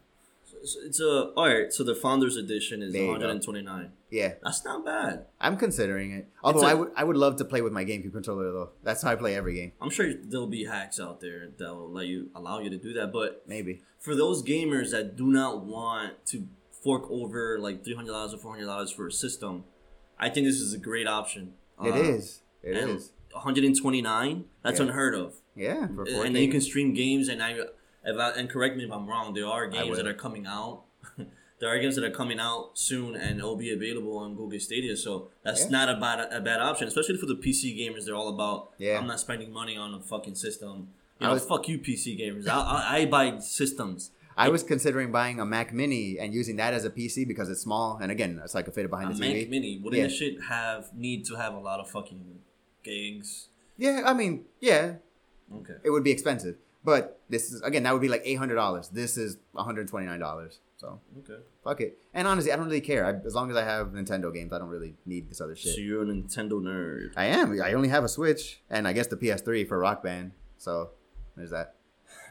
So it's a all right. So the Founders Edition is There you go. 129. Yeah, That's not bad. I'm considering it. Although a- I would I would love to play with my GameCube controller though. That's how I play every game. I'm sure there'll be hacks out there that will let you allow you to do that. But Maybe. for those gamers that do not want to fork over like three hundred dollars or four hundred dollars for a system, I think this is a great option. It Uh, is. It is. 129. That's Yeah. unheard of. Yeah. For 4K. and then you can stream games and I, if I and correct me if I'm wrong. There are games that are coming out. there are games that are coming out soon and it'll be available on Google Stadia. So that's Yeah. not a bad a bad option, especially for the PC gamers. They're all about. Yeah. I'm not spending money on a fucking system. You I know, was- fuck you, PC gamers. I, I, I buy systems. I was considering buying a Mac Mini and using that as a PC because it's small and again, it's like a fit it A behind the Mac TV. Mini. Wouldn't Yeah. shit have need to have a lot of fucking gigs? Yeah, I mean, yeah, Okay. it would be expensive, but this is again that would be like eight hundred dollars. This is one hundred twenty nine dollars. So Okay. fuck it. And honestly, I don't really care. I, as long as I have Nintendo games, I don't really need this other shit. So you're a Nintendo nerd. I am. I only have a Switch, and I guess the PS3 for Rock Band. So there's that.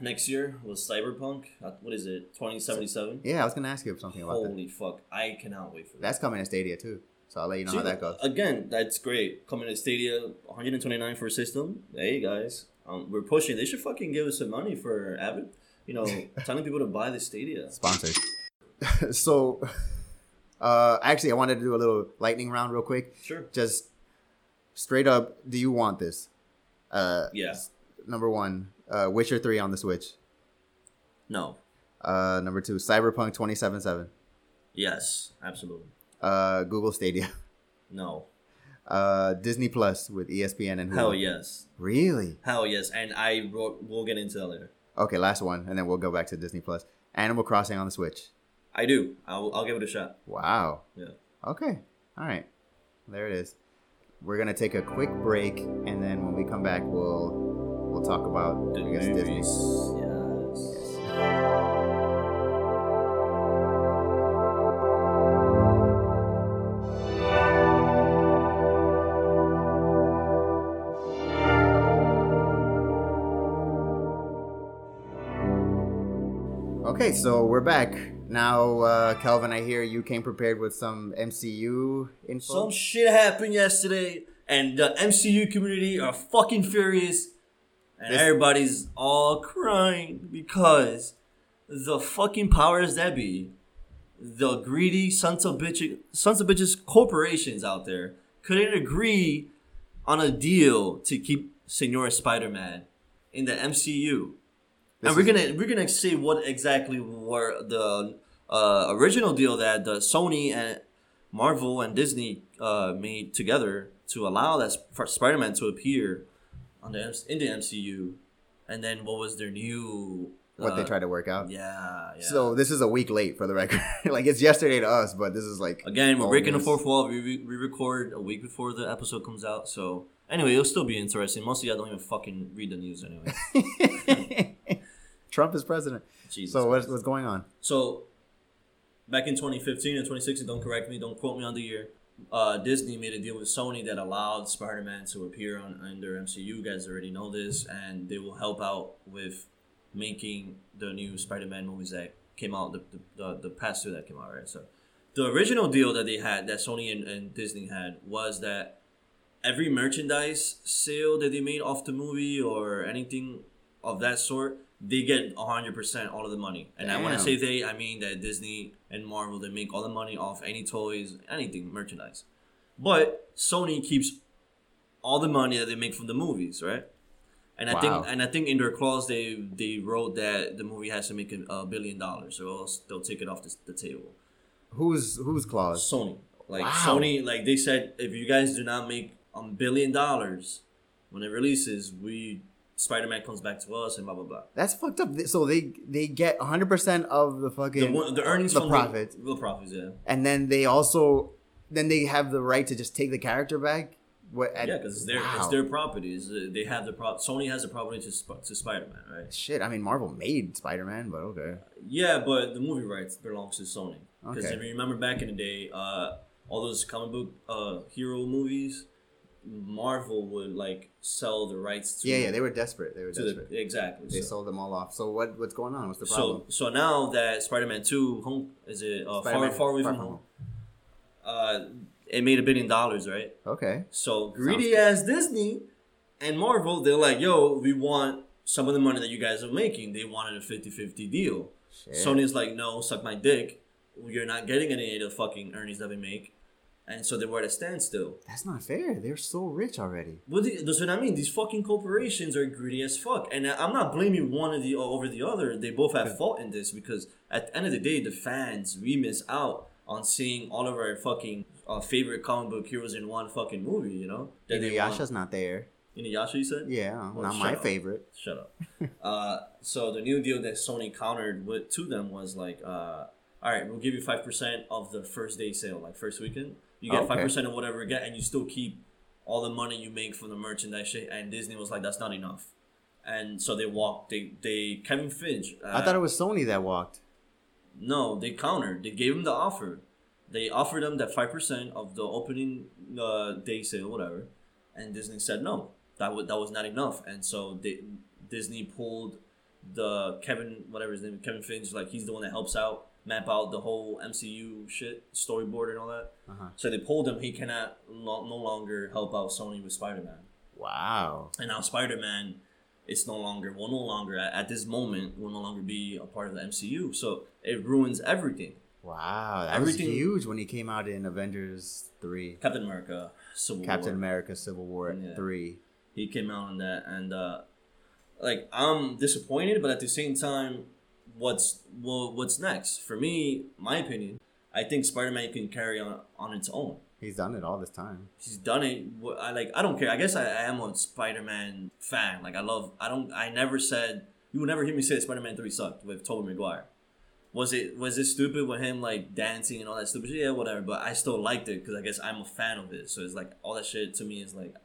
Next year was Cyberpunk. Uh, What is it? 2077. Yeah, I was gonna ask you something about that. Holy fuck! I cannot wait for that. That's coming to Stadia too. So I'll let you know See, how that goes. Again, that's great. Coming to Stadia, 129 for a system. Hey guys, um, we're pushing. They should fucking give us some money for Avid. You know, telling people to buy the Stadia. Sponsored. so, uh, actually, I wanted to do a little lightning round real quick. Sure. Just straight up, do you want this? Uh, Yeah. Number one, uh, Witcher Three on the Switch. No. Uh, number two, Cyberpunk 2077. Yes. Absolutely. Uh, Google Stadia. No. Uh, Disney Plus with ESPN and Hulu. Hell yes. Really? Hell yes. And I wrote. We'll get into that later. Okay, last one, and then we'll go back to Disney Plus. Animal Crossing on the Switch. I do. I'll, I'll give it a shot. Wow. Yeah. Okay. All right. There it is. We're gonna take a quick break, and then when we come back, we'll we'll talk about The I guess Disney. movies. Yes. Okay, so we're back now. Uh, Kelvin, I hear you came prepared with some MCU info. Some shit happened yesterday, and the MCU community are fucking furious, and This- everybody's all crying because the fucking powers that be, the greedy sons of bitches, sons of bitches corporations out there couldn't agree on a deal to keep Senor Spider-Man in the MCU. This and we're gonna we're gonna see what exactly were the uh, original deal that the Sony and Marvel and Disney uh, made together to allow that Sp- Spider-Man to appear on the in the MCU, and then what was their new what they uh, tried to work out. Yeah, yeah. So this is a week late for the record. like it's yesterday to us, but this is like Again, we're breaking the fourth wall. We, we record a week before the episode comes out. So, anyway, it'll still be interesting. Most of y'all don't even fucking read the news anyway. Trump is president. Jesus so what's, what's going on? So, back in 2015 and 2016, don't correct me, don't quote me on the year. Uh, Disney made a deal with Sony that allowed Spider-Man to appear on, their MCU. You guys already know this, and they will help out with making the new Spider-Man movies that came out, the, the, the, the past two that came out, right? So, the original deal that they had, that Sony and, and Disney had, was that every merchandise sale that they made off the movie or anything of that sort, they get 100% all of the money. And I want to say they, I mean that Disney and Marvel, they make all the money off any toys, anything, merchandise. But Sony keeps all the money that they make from the movies, right? And I think, and I think in their clause they they wrote that the movie has to make a, a billion dollars, or else they'll take it off the, the table. Who's who's clause? Sony. Like Wow. Sony, like they said, if you guys do not make a billion dollars when it releases, we Spider Man comes back to us and blah blah blah. That's fucked up. So they they get 100 percent of the fucking The, one- the earnings the from profit, the, the profits, yeah, and then they also then they have the right to just take the character back. What? at- yeah, because it's their it's their properties. Uh, They have the pro- Sony has the property to Sp- to Spider Man, right? Shit, I mean Marvel made Spider Man, but okay. Yeah, but the movie rights belongs to Sony. Because Okay. if you remember back in the day, uh, all those comic book uh, hero movies, Marvel would like sell the rights to Yeah, yeah, they were desperate. They were desperate. the, exactly. They so. sold them all off. So what what's going on? What's the problem? So so now that Spider-Man Two, home is it uh, far far away Far from From home? Uh, it made a billion dollars, right? okay. So greedy as Disney and Marvel, they're like, yo, we want some of the money that you guys are making. They wanted a 50-50 deal. Shit. Sony's like, no, suck my dick. You're not getting any of the fucking earnings that we make. And so they were at a standstill. That's not fair. They're so rich already. What the, that's what I mean. These fucking corporations are greedy as fuck, and I'm not blaming one of the over the other. They both have fault in this because at the end of the day, the fans we miss out on seeing all of our fucking uh, favorite comic book heroes in one fucking movie. You know that. Inuyasha's not there. Inuyasha, you said? Yeah, Well, not my up. favorite. Shut up. uh, so the new deal that Sony countered with to them was like, uh, all right, we'll give you five percent of the first day sale, like first weekend. You get Okay. five percent of whatever you get, and you still keep all the money you make from the merchandise shit. And Disney was like, that's not enough. And so they walked. They they Kevin Finch. Uh, I thought it was Sony that walked. no, they countered. They gave him the offer. They offered them that five percent of the opening uh, day sale, whatever, and Disney said no. That was that was not enough, and so they, Disney pulled the Kevin whatever his name, Kevin Finch, like he's the one that helps out map out the whole MCU shit, storyboard and all that. Uh-huh. So they pulled him. He cannot lo- no longer help out Sony with Spider Man, Wow. and now Spider Man. It's no longer will no longer at, at this moment will no longer be a part of the MCU. So it ruins everything. Wow. That Everything- was huge when he came out in Avengers 3. Captain America, Civil Captain War. America Civil War Yeah. 3. He came out on that, and uh, like I'm disappointed, but at the same time, what's well, what's next for me? My opinion, I think Spider-Man can carry on on its own. He's done it all this time. He's done it. I like. I don't care. I guess I, I am a Spider-Man fan. Like I love. I don't. I never said you would never hear me say Spider-Man Three sucked with Tobey Maguire. Was it was it stupid with him like dancing and all that stupid shit? Yeah, whatever. But I still liked it because I guess I'm a fan of it. So it's like all that shit to me is like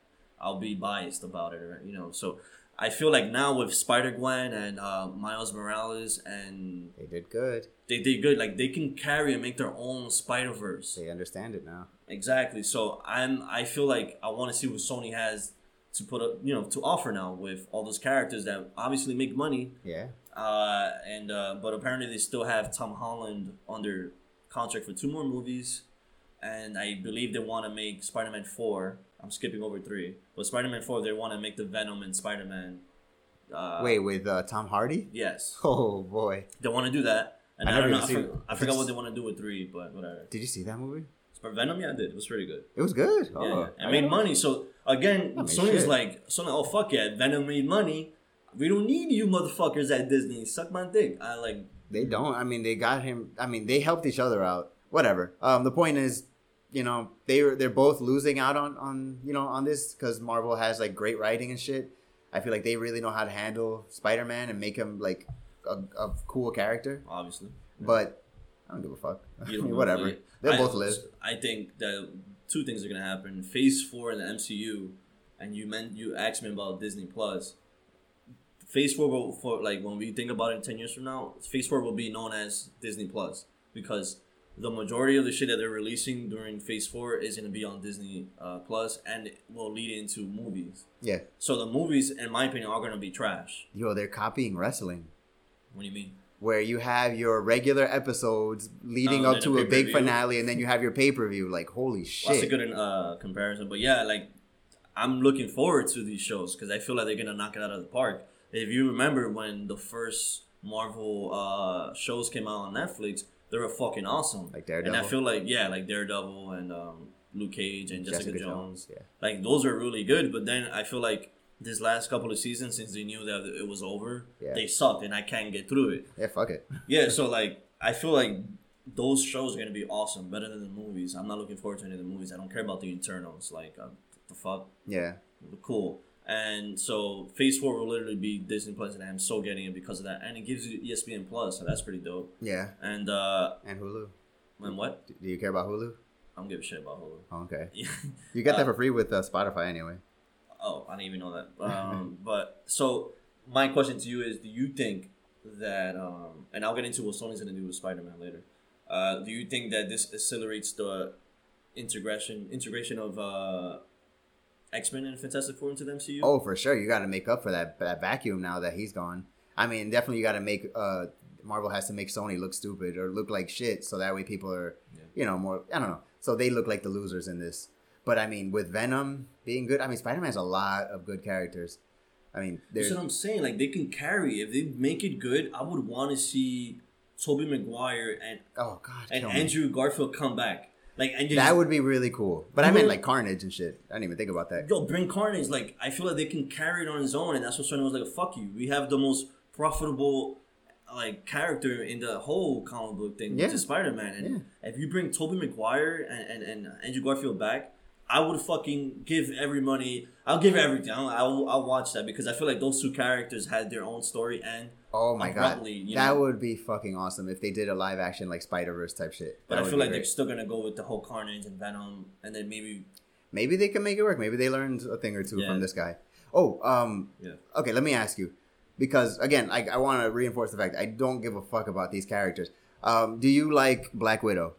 I'll be biased about it, or, you know. So I feel like now with Spider Gwen and uh, Miles Morales and They did good. they did good. Like they can carry and make their own Spider Verse. They understand it now. Exactly. So I'm. I feel like I want to see what Sony has to put up, you know, to offer now with all those characters that obviously make money. Yeah. Uh, and uh, but apparently they still have Tom Holland under contract for two more movies, and I believe they want to make Spider-Man four. I'm skipping over three, but Spider-Man four they want to make the Venom and Spider-Man. Uh, Wait, with uh, Tom Hardy? Yes, Oh boy. they want to do that, and I I, never don't know. I, for, I forgot what they want to do with three, but whatever. Did you see that movie? But Venom, yeah, I did. It was pretty good. It was good. Yeah, Oh, and I made money. So again, Sony's shit. like, Sony, oh fuck yeah, Venom made money. We don't need you motherfuckers at Disney. Suck my dick. I like. They don't. I mean, they got him. I mean, they helped each other out. Whatever. Um, the point is, you know, they were they're both losing out on on you know on this because Marvel has like great writing and shit. I feel like they really know how to handle Spider Man and make him like a, a cool character. Obviously, But I don't give a fuck. I You don't mean, whatever. like, They'll I- both live. I think that two things are gonna happen. Phase four in the MCU, and you meant you asked me about Disney Plus. Phase four will for like when we think about it ten years from now, Phase four will be known as Disney Plus because the majority of the shit that they're releasing during Phase four is gonna be on Disney uh, Plus, and it will lead into movies. Yeah. So the movies, in my opinion, are gonna be trash. Yo, they're copying wrestling. What do you mean? Where you have your regular episodes leading Oh, up to a a big finale, and then you have your pay per view. Like, holy shit! That's a good uh, comparison. But yeah, like I'm looking forward to these shows because I feel like they're gonna knock it out of the park. If you remember when the first Marvel uh, shows came out on Netflix, they were fucking awesome. Like Daredevil. And I feel like yeah, like Daredevil and um, Luke Cage and Jessica, Jessica Jones. Jones, yeah. Like those are really good. But then I feel like this last couple of seasons, since they knew that it was over, Yeah. they sucked and I can't get through it. Yeah, fuck it. Yeah, so like I feel like those shows are gonna be awesome, better than the movies. I'm not looking forward to any of the movies. I don't care about the internals. Like, uh, the fuck, Yeah. cool. And so Phase Four will literally be Disney Plus, and I'm so getting it because of that. And it gives you ESPN Plus, so that's pretty dope. Yeah. And uh, And Hulu. and what? Do you care about Hulu? I don't give a shit about Hulu. Oh, okay. You get that Uh, for free with uh, Spotify anyway. Oh, I didn't even know that. Um, but so my question to you is: Do you think that? Um, and I'll get into what Sony's gonna do with Spider-Man later. Uh, do you think that this accelerates the integration integration of uh, X Men and Fantastic Four into the MCU? Oh, for sure. You got to make up for that that vacuum now that he's gone. I mean, definitely you got to make uh Marvel has to make Sony look stupid or look like shit, so that way people are, Yeah. you know, more. I don't know. So they look like the losers in this. But I mean, with Venom being good, I mean, Spider Man has a lot of good characters. I mean, That's what I'm saying. Like they can carry. If they make it good, I would want to see Tobey Maguire and oh god, and. Andrew Garfield come back. Like and that would be really cool. But I meant like Carnage and shit. I didn't even think about that. Yo, bring Carnage. Like, I feel like they can carry it on his own, and that's what Sony was like. Fuck you. We have the most profitable like character in the whole comic book thing, Yeah. which is Spider Man. And if you bring Tobey Maguire and, and, and Andrew Garfield back, I would fucking give every money. I'll give everything. I'll, I'll, I'll watch that because I feel like those two characters had their own story and. Oh my god, you that know? would be fucking awesome if they did a live action like Spider Verse type shit. But That I feel like great. they're still gonna go with the whole Carnage and Venom, and then maybe maybe they can make it work. Maybe they learned a thing or two Yeah. from this guy. Oh, um, Yeah. okay. Let me ask you, because again, I, I want to reinforce the fact I don't give a fuck about these characters. Um, do you like Black Widow?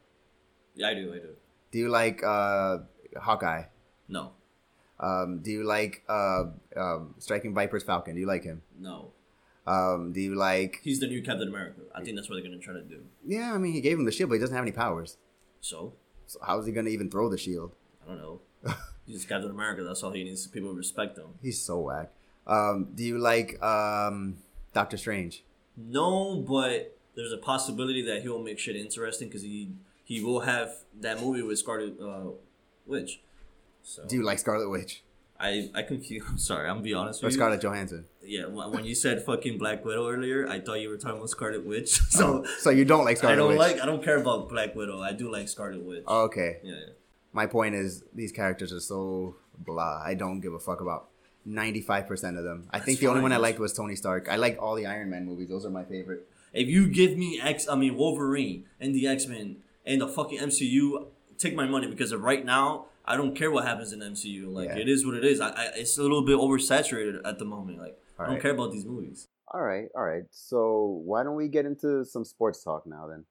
yeah, I do, I do. Do you like uh, Hawkeye? No, Um, do you like uh, um, Striking Viper's Falcon? Do you like him? no. Um, do you like? He's the new Captain America. I think that's what they're gonna try to do. Yeah, I mean, he gave him the shield, but he doesn't have any powers. So So how is he gonna even throw the shield? I don't know. He's Captain America. That's all he needs. People respect him. He's so whack. Um, do you like um, Doctor Strange? No, but there's a possibility that he'll make shit interesting because he he will have that movie with Scarlet uh, Witch. So Do you like Scarlet Witch I I confuse. I'm sorry. I'm gonna be honest or with you. Scarlett Johansson? Yeah, when you said fucking Black Widow earlier, I thought you were talking about Scarlet Witch. Oh, so so you don't like Scarlet. Witch. I don't Witch? like. I don't care about Black Widow. I do like Scarlet Witch. Oh, okay. yeah, yeah. My point is these characters are so blah. I don't give a fuck about ninety five percent of them. I That's think the only one I liked was Tony Stark. I like all the Iron Man movies. Those are my favorite. If you give me X, I mean Wolverine and the X Men and the fucking MCU, take my money because right now, I don't care what happens in MCU. Like Yeah. it is what it is. I, I it's a little bit oversaturated at the moment. Like I don't care about these movies. All right, all right. So why don't we get into some sports talk now then?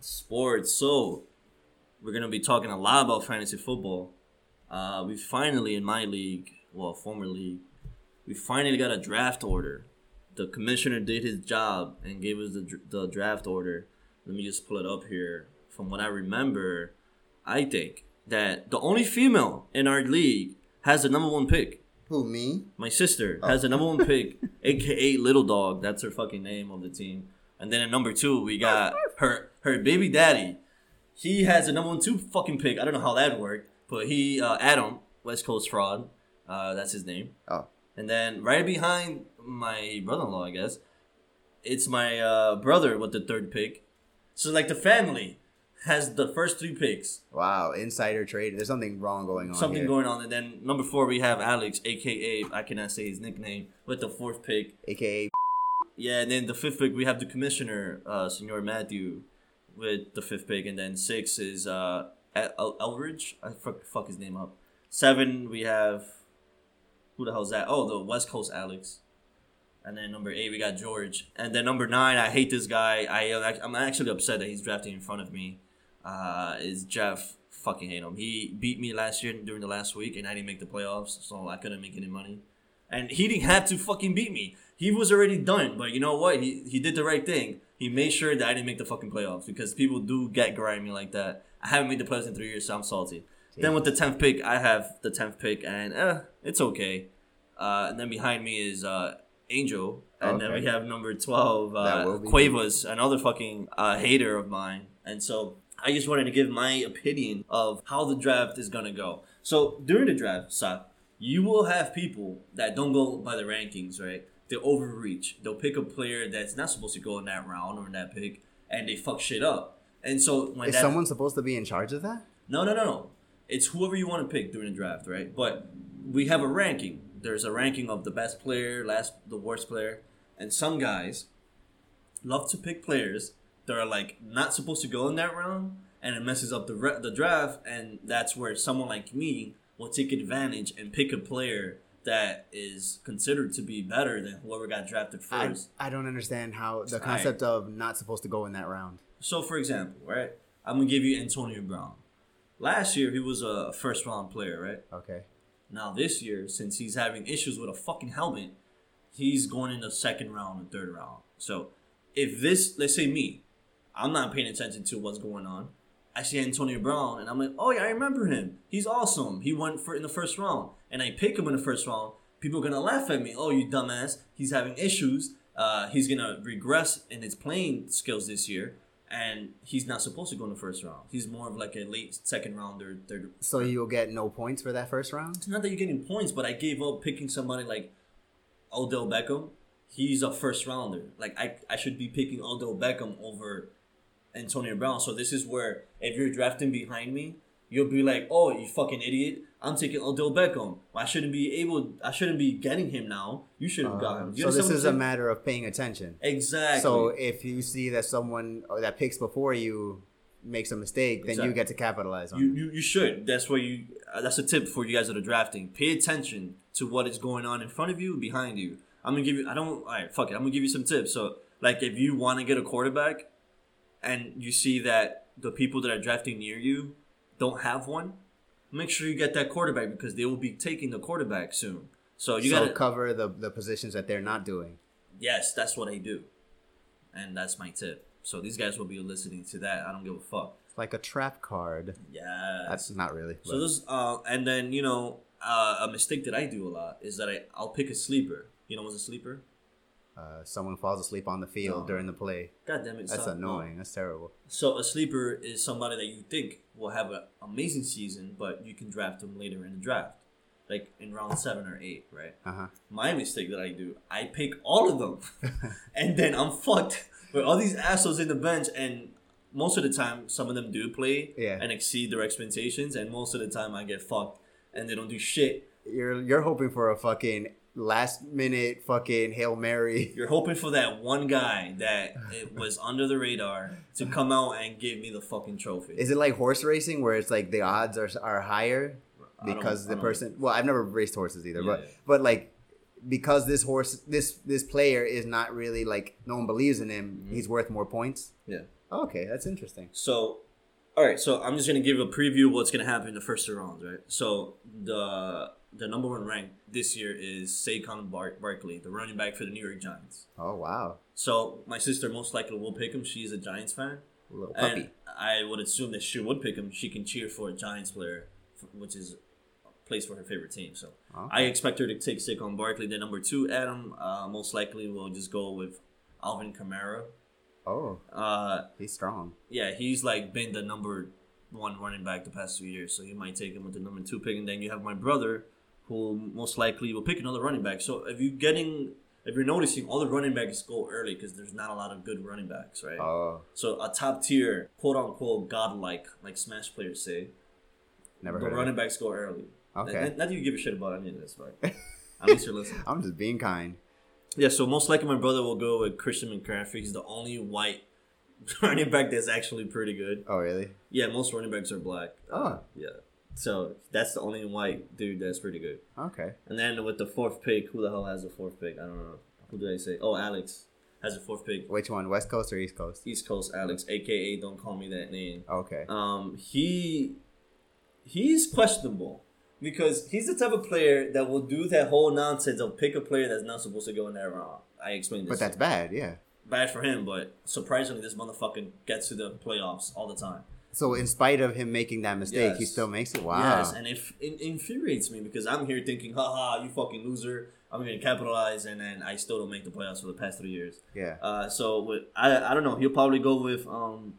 Sports. So we're gonna be talking a lot about fantasy football. Uh, we finally in my league well, former league, we finally got a draft order. The commissioner did his job and gave us the, the draft order. Let me just pull it up here. From what I remember, I think that the only female in our league has the number one pick. Who me? My sister has the number one pick, aka Little Dog. That's her fucking name of the team. And then at number two, we got her her baby daddy. He has the number one two fucking pick. I don't know how that worked, but he uh, Adam West Coast fraud. Uh, that's his name. Oh, And then right behind my brother-in-law, I guess, it's my uh, brother with the third pick. So like the family has the first three picks. wow! Insider trade. There's something wrong going on. Something here. going on, and then number four we have Alex, aka I cannot say his nickname, with the fourth pick. AKA. Yeah, and then the fifth pick we have the commissioner, uh, Senor Matthew, with the fifth pick, and then six is uh, El- El- Elridge. I fuck, fuck his name up. Seven we have who the hell's that? Oh, the West Coast Alex. And then number eight we got George, and then number nine I hate this guy. I I'm actually upset that he's drafting in front of me. Uh, is Jeff? Fucking hate him. He beat me last year during the last week, and I didn't make the playoffs, so I couldn't make any money. And he didn't have to fucking beat me. He was already done. But you know what? He he did the right thing. He made sure that I didn't make the fucking playoffs because people do get grimy like that. I haven't made the playoffs in three years, so I'm salty. Then with the tenth pick, I have the tenth pick, and eh, it's okay. Uh, and then behind me is uh, Angel, and then we have number twelve, uh, That Cuevas, another fucking uh, hater of mine. And so I just wanted to give my opinion of how the draft is gonna go. So during the draft, Sa, you will have people that don't go by the rankings, right? They overreach. They'll pick a player that's not supposed to go in that round or in that pick, and they fuck shit up. And so when Is that, someone supposed to be in charge of that? no, no, no, no. It's whoever you want to pick during the draft, right? But we have a ranking. There's a ranking of the best player, last the worst player, and some guys love to pick players that are like not supposed to go in that round, and it messes up the re- the draft, and that's where someone like me will take advantage and pick a player that is considered to be better than whoever got drafted first. I don't understand how the concept of not supposed to go in that round. So, for example, right, I'm gonna give you Antonio Brown. Last year, he was a first round player, right? Okay. Now this year, since he's having issues with a fucking helmet, he's going in the second round and third round. So if this, let's say me, I'm not paying attention to what's going on. I see Antonio Brown and I'm like, oh yeah, I remember him. He's awesome. He went for in the first round, and I pick him in the first round. People are gonna laugh at me. Oh, you dumbass. He's having issues. Uh, he's gonna regress in his playing skills this year, and he's not supposed to go in the first round. He's more of like a late second rounder, third So you'll get no points for that first round? it's not that you're getting points, but I gave up picking somebody like Odell Beckham. He's a first rounder. Like I, I should be picking Odell Beckham over Antonio Brown. So this is where if you're drafting behind me, you'll be like, "Oh, you fucking idiot! I'm taking Odell Beckham. I shouldn't be able. I shouldn't be getting him now. You should have got him." Um, You so this is what a matter of paying attention. exactly. So if you see that someone or that picks before you makes a mistake, then you get to capitalize on You, you, you should. That's where you. Uh, that's a tip for you guys that are drafting. Pay attention to what is going on in front of you behind you. I'm gonna give you. I don't. All right, fuck it. I'm gonna give you some tips. So, like, if you want to get a quarterback, and you see that the people that are drafting near you don't have one, make sure you get that quarterback because they will be taking the quarterback soon. So you so gotta. cover the, the positions that they're not doing. yes, that's what I do, and that's my tip. So these guys will be listening to that. I don't give a fuck. It's like a trap card. Yeah. That's not really. So but- this, uh, and then you know, uh, a mistake that I do a lot is that I I'll pick a sleeper. You know what's a sleeper? Uh, someone falls asleep on the field No. during the play. God damn it! That's stop. annoying. That's terrible. So a sleeper is somebody that you think will have an amazing season, but you can draft them later in the draft, like in round seven or eight, right? Uh huh. My mistake that I do, I pick all of them, and then I'm fucked with all these assholes in the bench, and most of the time, some of them do play Yeah. and exceed their expectations, and most of the time, I get fucked, and they don't do shit. You're you're hoping for a fucking last minute fucking hail mary. You're hoping for that one guy that it was under the radar to come out and give me the fucking trophy. Is it like horse racing where it's like the odds are are higher because the person? Well, I've never raced horses either, Yeah. but but like because this horse this this player is not really like no one believes in him. Mm-hmm. He's worth more points. Yeah. Okay, that's interesting. So, all right. So I'm just gonna give a preview of what's gonna happen in the first two rounds, right? So the the number one rank this year is Saquon Bar- Barkley, the running back for the New York Giants. Oh wow, So my sister most likely will pick him. She's a Giants fan, a little puppy. and I would assume that she would pick him. She can cheer for a Giants player, which is a place for her favorite team. So Okay. I expect her to take Saquon Barkley. The number two, Adam, uh, most likely will just go with Alvin Kamara. oh, Uh, he's strong. yeah, he's like been the number one running back the past two years, so you might take him with the number two pick. And then you have my brother, who most likely will pick another running back. So if you're getting, if you're noticing, all the running backs go early because there's not a lot of good running backs, right? Oh, so a top tier, quote unquote, godlike, like Smash players say, never the running backs go early. Okay. Not, not that you give a shit about any of this, but at least you're listening. I'm just being kind. Yeah, so most likely my brother will go with Christian McCaffrey. He's the only white running back that's actually pretty good. Oh really? Yeah, most running backs are black. Oh, Yeah. So that's the only white dude that's pretty good. okay. And then with the fourth pick, who the hell has the fourth pick? I don't know. Who did I say? Oh, Alex has the fourth pick. Which one? West Coast or East Coast? East Coast Alex, aka don't call me that name. Okay. Um, he he's questionable because he's the type of player that will do that whole nonsense of pick a player that's not supposed to go in that round. I explained this. But that's bad. Yeah. bad for him, but surprisingly, this motherfucker gets to the playoffs all the time. So in spite of him making that mistake, he still makes it. Wow. Yes, and if it infuriates me because I'm here thinking, haha, you fucking loser. I'm gonna capitalize, and then I still don't make the playoffs for the past three years. yeah. Uh, so with, I I don't know. He'll probably go with um,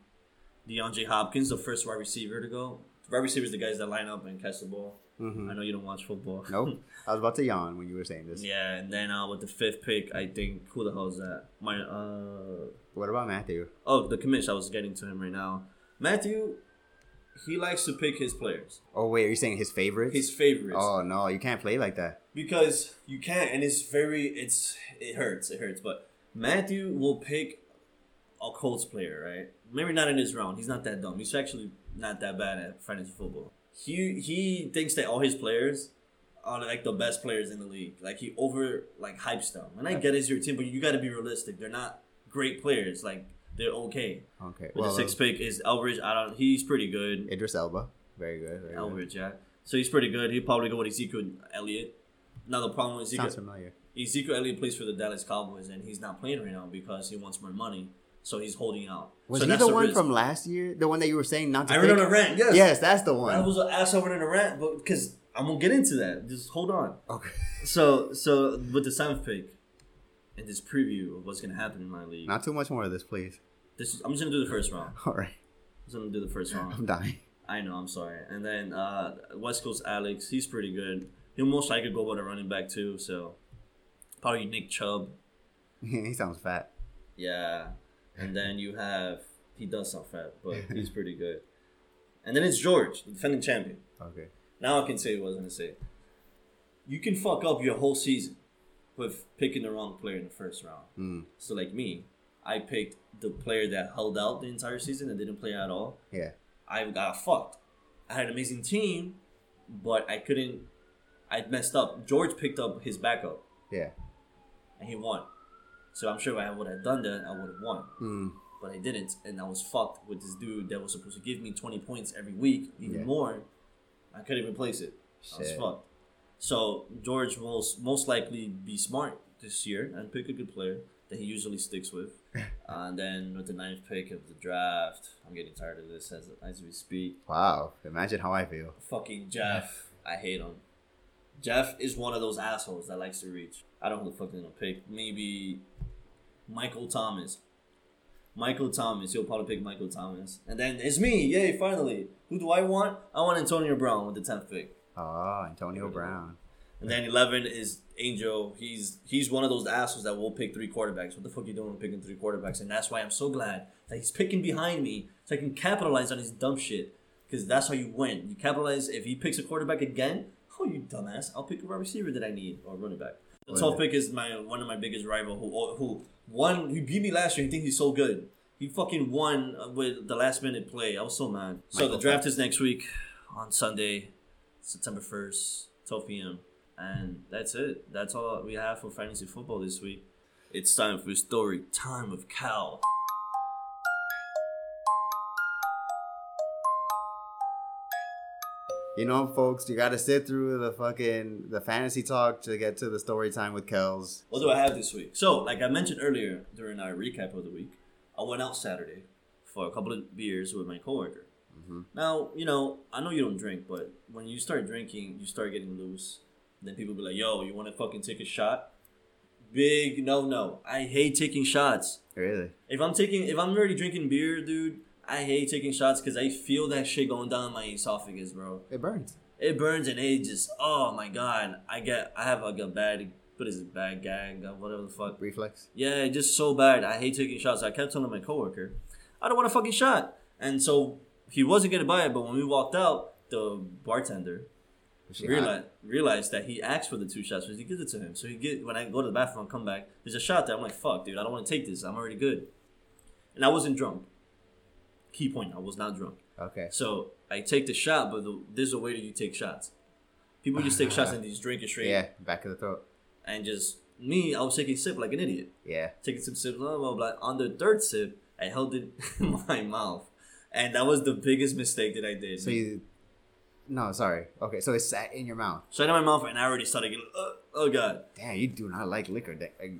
DeAndre Hopkins, the first wide receiver to go. Wide receivers, the guys that line up and catch the ball. hmm I know you don't watch football. Nope. I was about to yawn when you were saying this. yeah, and then uh, with the fifth pick, I think who the hell is that? My uh What about Matthew? oh the commish. I was getting to him right now. Matthew, he likes to pick his players, Oh wait, are you saying his favorites? his favorites. Oh no, you can't play like that. because you can't and it's very it's it hurts it hurts. But matthew will pick a colts player right? Maybe not in his round. He's not that dumb. He's actually not that bad at fantasy football. He he thinks that all his players are like the best players in the league. Like he over like hypes them. And i get it's your team but you got to be realistic. They're not great players. Like they're okay Okay. with the sixth um, pick is Elbridge. I don't. He's pretty good. Idris Elba. Very good. Very good. Elbridge, yeah. So he's pretty good. He'll probably go with Ezekiel Elliott. Now the problem with Ezekiel, Sounds familiar. Ezekiel Elliott plays for the Dallas Cowboys, and he's not playing right now because he wants more money. So he's holding out. Was so he that's the one risk. from last year? The one that you were saying not to I pick? ran on a rant. Yes. Yes, that's the one. I was an ass over in a rant, but because I'm gonna get into that. Just hold on. okay. So, so with the seventh pick, and this preview of what's gonna happen in my league. Not too much more of this, please. This is, I'm just gonna do the first round. All right. I'm just gonna do the first round. I'm dying. I know, I'm sorry. And then uh, West Coast Alex, he's pretty good. He'll most likely go with a running back too, so probably Nick Chubb. he sounds fat. Yeah. And then you have he does sound fat, but he's pretty good. And then it's George, the defending champion. Okay. Now I can say what I was gonna say. You can fuck up your whole season with picking the wrong player in the first round. Mm. So like me, I picked the player that held out the entire season and didn't play at all. Yeah. I got fucked. I had an amazing team, but I couldn't. I messed up. George picked up his backup Yeah. and he won. So I'm sure if I would have done that, I would have won. Mm. But I didn't, and I was fucked with this dude that was supposed to give me 20 points every week, even Yeah. more. I couldn't replace it. I was fucked. So George will most likely be smart this year and pick a good player that he usually sticks with. uh, and then with the ninth pick of the draft, I'm getting tired of this as as we speak. Wow. Imagine how I feel. Fucking Jeff, I hate him. Jeff is one of those assholes that likes to reach. I don't know who the fuck they're gonna pick. Maybe Michael Thomas. Michael Thomas. He'll probably pick Michael Thomas. And then it's me. Yay, finally. Who do I want? I want Antonio Brown with the 10th pick. Oh, Antonio Brown. And then 11 is Angel. He's he's one of those assholes that will pick three quarterbacks. What the fuck are you doing picking three quarterbacks? And that's why I'm so glad that he's picking behind me so I can capitalize on his dumb shit. Because that's how you win. You capitalize if he picks a quarterback again. Oh, you dumbass! I'll pick a wide receiver that I need or running back. The What 12th is pick is my one of my biggest rival who who won. He beat me last year. He thinks he's so good. He fucking won with the last minute play. I was so mad. So the draft is next week on Sunday, September first, 12 p.m. And that's it. That's all we have for fantasy football this week. It's time for story time with Cal. You know, folks, you got to sit through the fucking the fantasy talk to get to the story time with Kels. What do I have this week? So, like I mentioned earlier during our recap of the week, I went out Saturday for a couple of beers with my coworker. Mhm. Now, you know, I know you don't drink, but when you start drinking, you start getting loose. Then people be like, "Yo, you want to fucking take a shot?" Big no, no. I hate taking shots. Really? If I'm taking, if I'm already drinking beer, dude, I hate taking shots because I feel that shit going down my esophagus, bro. It burns. It burns and it just, oh my god. I get, I have like a bad, what is it, bad gag, uh, whatever the fuck. Reflex. Yeah, just so bad. I hate taking shots. I kept telling my coworker, I don't want a fucking shot. And so he wasn't gonna buy it, but when we walked out, the bartender realized realized that he asked for the two shots, so he gives it to him. So he get when I go to the bathroom, I come back, there's a shot there. I'm like, fuck, dude, I don't want to take this. I'm already good. And I wasn't drunk. Key point, I was not drunk. Okay. So I take the shot, but the, there's a way that you take shots. People just take shots and they just drink it straight. Yeah, back of the throat. And just me, I was taking sip like an idiot. Yeah. Taking some sips, blah blah blah. On the third sip, I held it in my mouth, and that was the biggest mistake that I did. So you. No, sorry. Okay, so it sat in your mouth. so I had in my mouth, and I already started getting. Uh, oh god, Damn, you do not like liquor.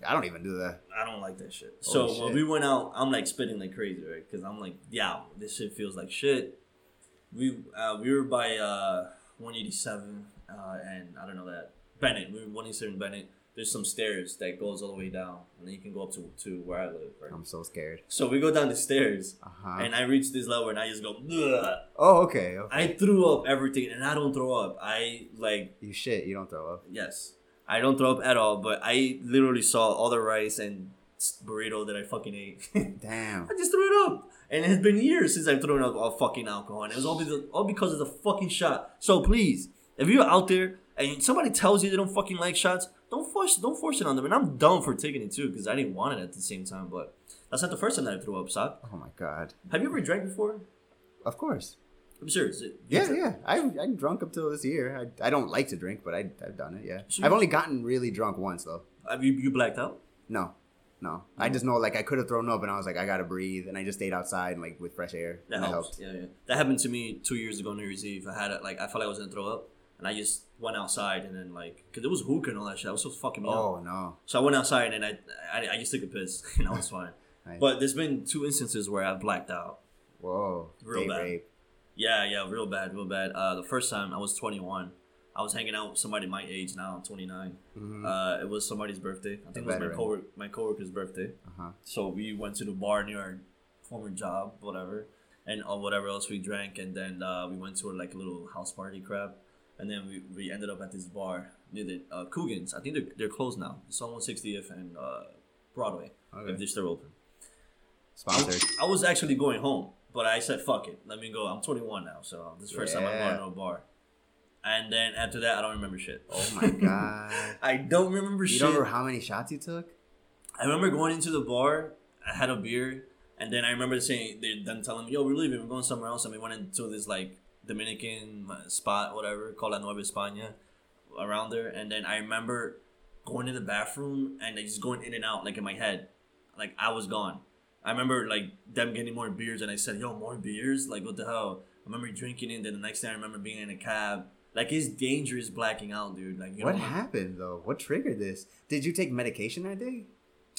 I don't even do that. I don't like that shit. So Holy when we went out, I'm like spitting like crazy, right? Because I'm like, yeah, this shit feels like shit. We uh, we were by uh, 187, uh, and I don't know that Bennett. We were 187 Bennett. There's some stairs that goes all the way down, and then you can go up to to where I live. Right? I'm so scared. So we go down the stairs, Uh huh. and I reach this level, and I just go. Oh, okay. okay. I threw up everything, and I don't throw up. I like You shit. You don't throw up. yes, I don't throw up at all. But I literally saw all the rice and burrito that I fucking ate. Damn. I just threw it up. And it has been years since I've thrown up all fucking alcohol. And it was all because, all because of the fucking shot. So please, if you're out there and somebody tells you they don't fucking like shots, force don't force it on them. And I'm dumb for taking it too because I didn't want it at the same time. But that's not the first time that I threw up, sock. Oh my god. Have you ever drank before? Of course. I'm serious. You Yeah, dr- yeah. I I'm drunk up till this year. I, I don't like to drink, but I I've done it. Yeah. So I've only gotten really drunk once though. Have you you blacked out? No, no. I just know like I could have thrown up, and I was like I gotta breathe, and I just stayed outside like with fresh air. That and helps. Yeah, yeah. That happened to me two years ago, New Year's Eve. I had it like I felt like I was gonna throw up, and I just went outside and then like because it was hookah and all that shit. I was so fucking me up. Oh no. So I went outside and I, I, I just took a piss and I was fine. Nice. But there's been two instances where I've blacked out. Whoa. Real bad. rape. Yeah, yeah, real bad, real bad. Uh, the first time I was 21. I was hanging out with somebody my age now, I'm 29. Mhm. Uh, it was somebody's birthday. I think it was my coworker, my coworker's birthday. Uh-huh. So we went to the bar near our former job, whatever, and uh, whatever else we drank, and then uh, we went to like a little house party crap, and then we, we ended up at this bar near the uh, Coogan's. I think they're, they're closed now. It's on 160th and uh, Broadway Okay. if they're still open. Sponsored. I was actually going home, but I said, "Fuck it, let me go." I'm 21 now, so this is the first time I'm Yeah. going to a bar. And then after that, I don't remember shit. Oh my god. I don't remember You shit. don't remember how many shots you took? I remember going into the bar. I had a beer, and then I remember saying they them telling me, "Yo, we're leaving. We're going somewhere else." And we went into this like Dominican spot, whatever, called La Nueva España, around there. And then I remember going to the bathroom and like, just going in and out, like in my head, like I was gone. I remember like them getting more beers, and I said, "Yo, more beers? Like what the hell?" I remember drinking it. Then the next day, I remember being in a cab. Like it's dangerous blacking out, dude. Like you What happened though? What triggered this? Did you take medication that day?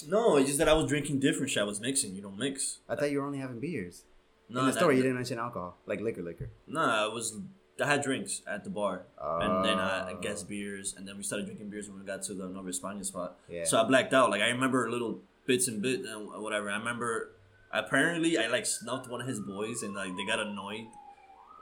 No, it's just that I was drinking different shit. I was mixing. You don't mix. I thought you were only having beers. No, In the story, you didn't mention alcohol, like liquor, liquor. No, I was. I had drinks at the bar, and then I, I Oh. guess beers, and then we started drinking beers when we got to the Nova España spot. Yeah. So I blacked out. Like I remember little bits and bit and whatever. I remember apparently I like snuffed one of his boys, and like they got annoyed.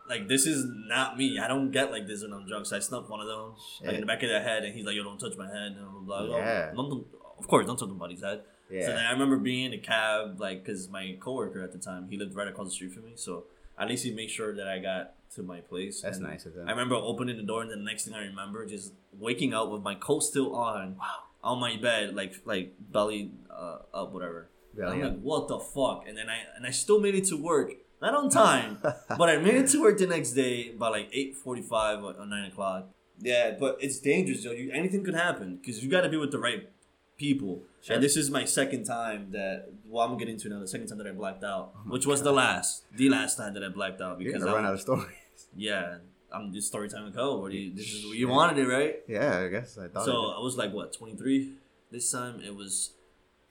Like this is not me. I don't get like this when I'm drunk. So I snuffed one of them like in the back of their head, and he's like, "Yo, don't touch my head." And blah blah. blah. Yeah. Don't- of course, don't touch nobody's head. Yeah. So then I remember being in a cab, like, because my coworker at the time, he lived right across the street from me. So at least he made sure that I got to my place. That's And nice of them. I remember opening the door, and the next thing I remember, just waking up with my coat still on, on my bed, like like belly uh, up, whatever. Belly I'm up. like, what the fuck? And then I and I still made it to work, not on time, but I made it to work the next day by like eight forty five or, or nine o'clock. Yeah, but it's dangerous, yo. You, anything could happen because you got to be with the right people. Sure. And this is my second time that well, I'm getting to now. The second time that I blacked out, Oh which was the last, the last time that I blacked out You're because gonna I, run out of stories. yeah, I'm just story time Co. What do you? This is you wanted it, right? Yeah, I guess I thought. So I was like, what, 23? This time it was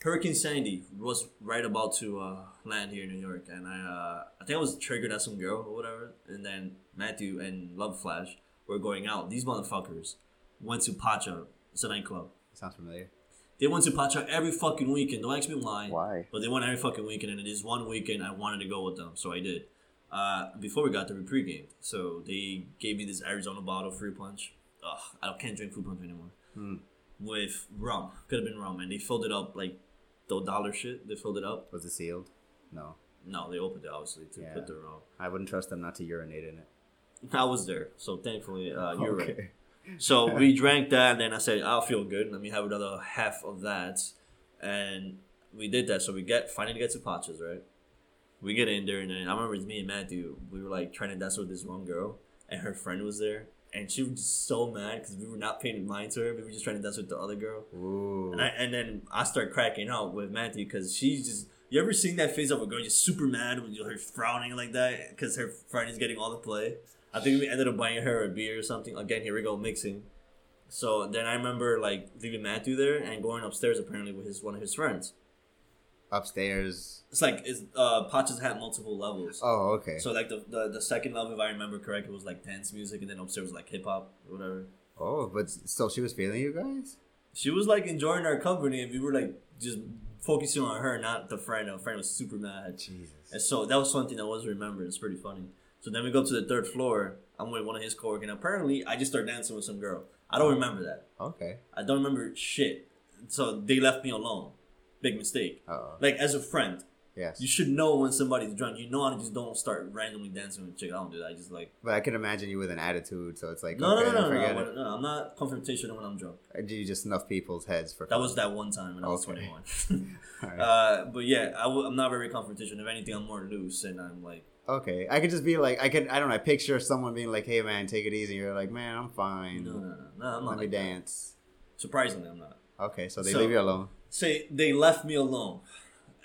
Hurricane Sandy was right about to uh, land here in New York, and I uh, I think I was triggered at some girl or whatever, and then Matthew and Love Flash were going out. These motherfuckers went to Pacha. It's a nightclub. sounds familiar. They went to Pacha every fucking weekend. Don't ask me why. Why? But they went every fucking weekend, and it is one weekend I wanted to go with them, so I did. Uh, before we got there, we pre-gamed. So they gave me this Arizona bottle, fruit punch. Ugh, I can't drink fruit punch anymore. Hmm. With rum. Could have been rum. And they filled it up like the dollar shit. They filled it up. Was it sealed? No, No, they opened it, obviously, to Yeah. put the rum. I wouldn't trust them not to urinate in it. I was there, so thankfully, uh, you're right. So we drank that, and then I said, "I'll feel good. Let me have another half of that." And we did that. So we get finally get to Pachas, right? We get in there, and then I remember it's me and Matthew. We were like trying to dance with this one girl, and her friend was there, and she was just so mad because we were not paying mind to her. We were just trying to dance with the other girl, Ooh. and I and then I start cracking out with Matthew because she's just. You ever seen that face of a girl just super mad with you her frowning like that because her friend is getting all the play? I think we ended up buying her a beer or something. Again, here we go mixing. So then I remember like leaving Matthew there and going upstairs apparently with his one of his friends. Upstairs. It's like it's uh Pachas had multiple levels. Oh, okay. So like the, the the second level, if I remember correct, it was like dance music, and then upstairs was like hip hop or whatever. oh, but still, she was feeling you guys. She was like enjoying our company, and we were like just focusing on her, not the friend. The friend was super mad. Jesus. And so that was something I was remembering. It's pretty funny. So then we go to the third floor. I'm with one of his coworkers, and apparently I just start dancing with some girl. I don't remember that. Okay. I don't remember shit. So they left me alone. Big mistake. Oh. Like as a friend, Yes. you should know when somebody's drunk. You know, I just don't start randomly dancing with a chick. I don't do that. I just like But I can imagine you with an attitude, so it's like no, okay, no, no, no, no, no. I'm not confrontational when I'm drunk. Or Do you just snuff people's heads for? That was that one time when I was 21. Alright. uh, but yeah, I w- I'm not very confrontational. If anything, I'm more loose, and I'm like, Okay, I could just be like, I could, I don't know, I picture someone being like, "Hey, man, take it easy." You're like, "Man, I'm fine. no, no, no, no I'm not Let me that. dance." Surprisingly, I'm not. Okay, so they So- leave you alone. say they left me alone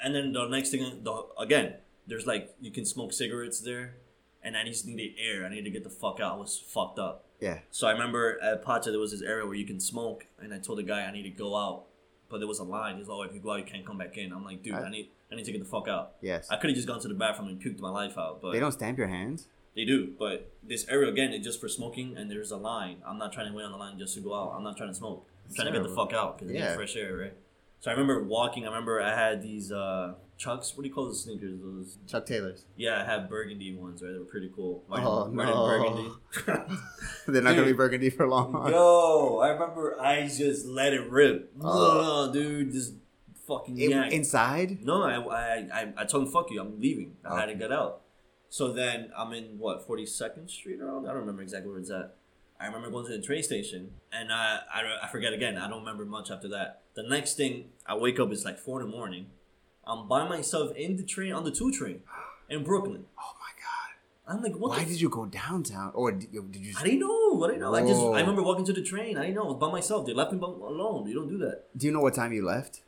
and then the next thing the, again there's like you can smoke cigarettes there and i just needed air i needed to get the fuck out i was fucked up Yeah. so i remember at pacha there was this area where you can smoke and i told the guy i need to go out but there was a line he's like oh if you go out you can't come back in i'm like dude i, I- need i need to get the fuck out Yes. i could have just gone to the bathroom and puked my life out but They don't stamp your hands. they do, but this area again is just for smoking, and there's a line. I'm not trying to wait on the line just to go out. I'm not trying to smoke. I'm trying to get the fuck out because I Yeah. need fresh air, right? So I remember walking. I remember I had these uh, Chucks. What do you call those sneakers? Those Chuck Taylors. yeah, I had burgundy ones. Right, they were pretty cool. Mine, Oh, no. burgundy. They're not gonna be burgundy for long. Yo, I remember I just let it rip. Oh. Ugh, dude, just fucking In- yank. inside. No, I, I, I, I told him, fuck you, I'm leaving. I had to get out. So then I'm in, what, 42nd Street around? I don't remember exactly where it's at. I remember going to the train station, and I, I, I forget again. I don't remember much after that. The next thing, I wake up, it's like 4 in the morning. I'm by myself in the train, on the 2 train in Brooklyn. Oh my god. I'm like, what Why did you go downtown? Or did you? Did you I didn't know. I didn't know. I just, I remember walking to the train. I didn't know. I was by myself. They left me alone. You don't do that. do you know what time you left?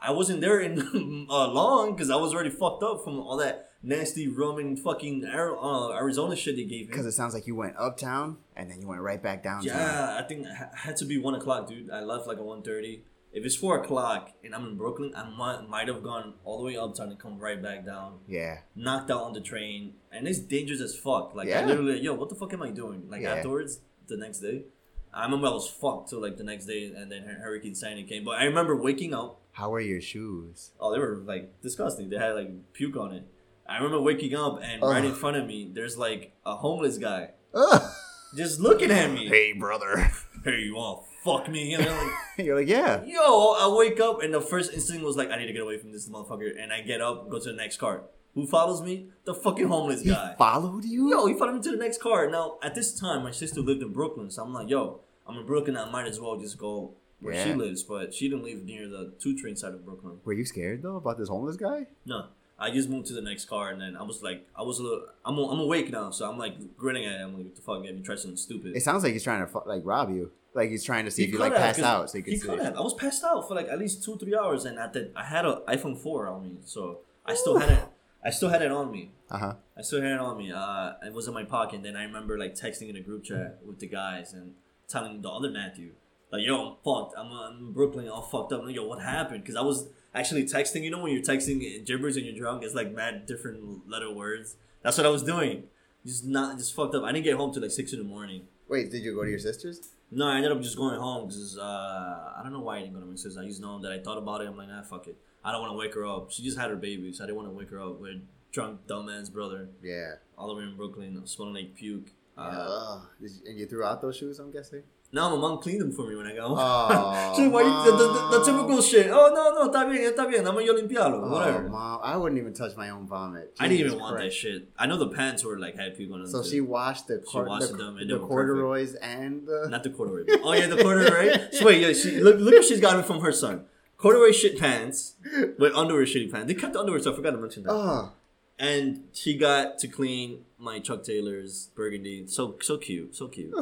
I wasn't there in uh, long because I was already fucked up from all that nasty rum and fucking uh, Arizona shit they gave me. Because it sounds like you went uptown and then you went right back downtown. Yeah, I think it had to be one o'clock, dude. I left like at one thirty. If it's four o'clock and I'm in Brooklyn, I might might have gone all the way uptown and come right back down, Yeah. knocked out on the train, and it's dangerous as fuck. Like Yeah. I literally, yo, what the fuck am I doing? Like Yeah. afterwards, the next day, I remember I was fucked till like the next day, and then Hurricane Sandy came. But I remember waking up. How were your shoes? Oh, they were like disgusting. They had like puke on it. I remember waking up and right in front of me, there's like a homeless guy Ugh. just looking at me. Hey, brother. Hey, you want to fuck me? And I'm like, You're like, yeah. yo, I wake up and the first instinct was like, I need to get away from this motherfucker. And I get up, go to the next car. Who follows me? The fucking homeless He guy. followed you? Yo, he followed me to the next car. Now, at this time, my sister lived in Brooklyn, so I'm like, yo, I'm in Brooklyn. I might as well just go where she lives. But she didn't live near the two train side of Brooklyn. Were you scared though about this homeless guy? No. I just moved to the next car, and then I was like, I was a little, I'm, I'm awake now, so I'm like grinning at him, like, what the fuck, have you tried something stupid? It sounds like he's trying to like rob you. Like he's trying to see if you like have, passed out, so you he could have. I was passed out for like at least two, three hours, and at the I had an iPhone four on me, so I still had it. I still had it on me. Uh huh. I still had it on me. Uh, it was in my pocket. And then I remember like texting in a group chat with the guys and telling the other Matthew, like, "Yo, I'm fucked. I'm, uh, I'm in Brooklyn, all fucked up." Like, Yo, what happened? Because I was actually texting. You know, when you're texting gibberish and you're drunk, it's like mad different letter words. That's what I was doing. Just not just fucked up. I didn't get home till like six in the morning. Wait, did you go to your sister's? No, I ended up just going home because uh, I don't know why I didn't go to my sister's. I just know that I thought about it. I'm like, nah, fuck it. I don't want to wake her up. She just had her baby, so I didn't want to wake her up with drunk dumbass brother Yeah. all the way in Brooklyn, smelling like puke. Uh, you- and you threw out those shoes, I'm guessing? No, my mom cleaned them for me when I got home. Oh, She's like, why you, the, the, the, the typical shit. Oh, no, no, está bien, está bien. Dame yo limpiarlo. Oh, Whatever. mom, I wouldn't even touch my own vomit. I didn't Jesus even want that shit. I know the pants were like had puke on them. So too. she washed the She washed the, them and the corduroys and the. Not the corduroy. oh yeah, the corduroy. so wait, yeah, she look look what she's gotten from her son. Corduroy shit pants with underwear shitty pants. They kept the underwear, so I forgot to mention that. Oh, And she got to clean my Chuck Taylor's burgundy. So so cute, so cute.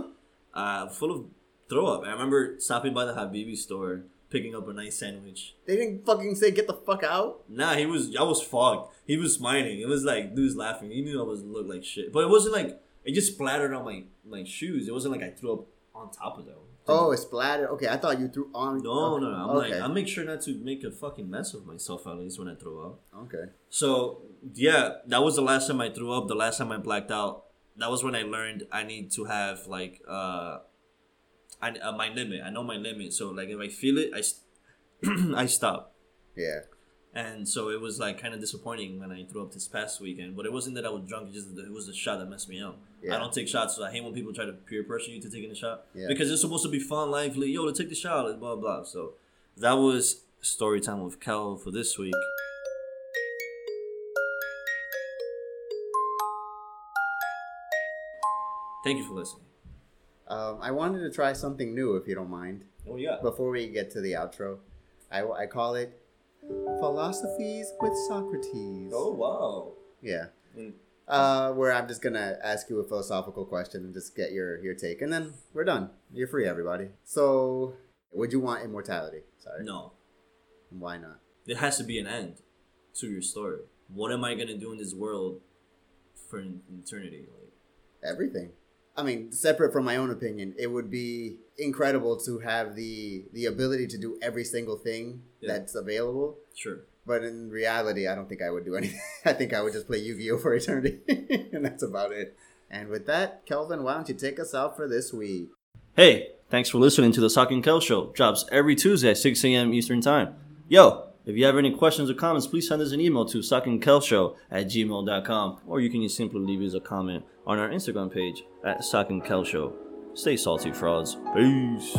Uh, full of throw up. I remember stopping by the Habibi store, picking up a nice sandwich. they didn't fucking say get the fuck out. Nah, he was. I was fogged. He was smiling. It was like dude was laughing. He knew I was look like shit, but it wasn't like it just splattered on my my shoes. It wasn't like I threw up on top of them. Oh, it splattered. Okay, I thought you threw on. No, okay. no, no. I'm okay. like, I make sure not to make a fucking mess of myself at least when I throw up. okay. So yeah, that was the last time I threw up. The last time I blacked out. That was when I learned I need to have like uh, I, uh my limit. I know my limit. So like if I feel it, I st- I stop. Yeah. And so it was like kind of disappointing when I threw up this past weekend. But it wasn't that I was drunk; it just it was the shot that messed me up. Yeah. I don't take shots, so I hate when people try to peer pressure you to taking a shot Yeah. because it's supposed to be fun, lively. Yo, to take the shot, blah blah. So that was story time with Kel for this week. Thank you for listening. Um, I wanted to try something new, if you don't mind. You got? Before we get to the outro, I, I call it philosophies with Socrates. Oh wow! Yeah. Mm. Uh, where I'm just gonna ask you a philosophical question and just get your your take, and then we're done. You're free, everybody. So, would you want immortality? Sorry. No, Why not? there has to be an end to your story. What am I gonna do in this world for an eternity? Like, Everything. I mean, separate from my own opinion, it would be incredible to have the the ability to do every single thing Yeah. that's available. sure. But in reality, I don't think I would do anything. I think I would just play Yu-Gi-Oh for eternity, and that's about it. And with that, Kelvin, why don't you take us out for this week? Hey, thanks for listening to the Sock and Kel Show. Drops every Tuesday at 6 a.m. Eastern Time. Yo, if you have any questions or comments, please send us an email to sockandkelshow at gmail.com or you can simply leave us a comment on our Instagram page at Sock and Kel Show. Stay salty, frauds. Peace.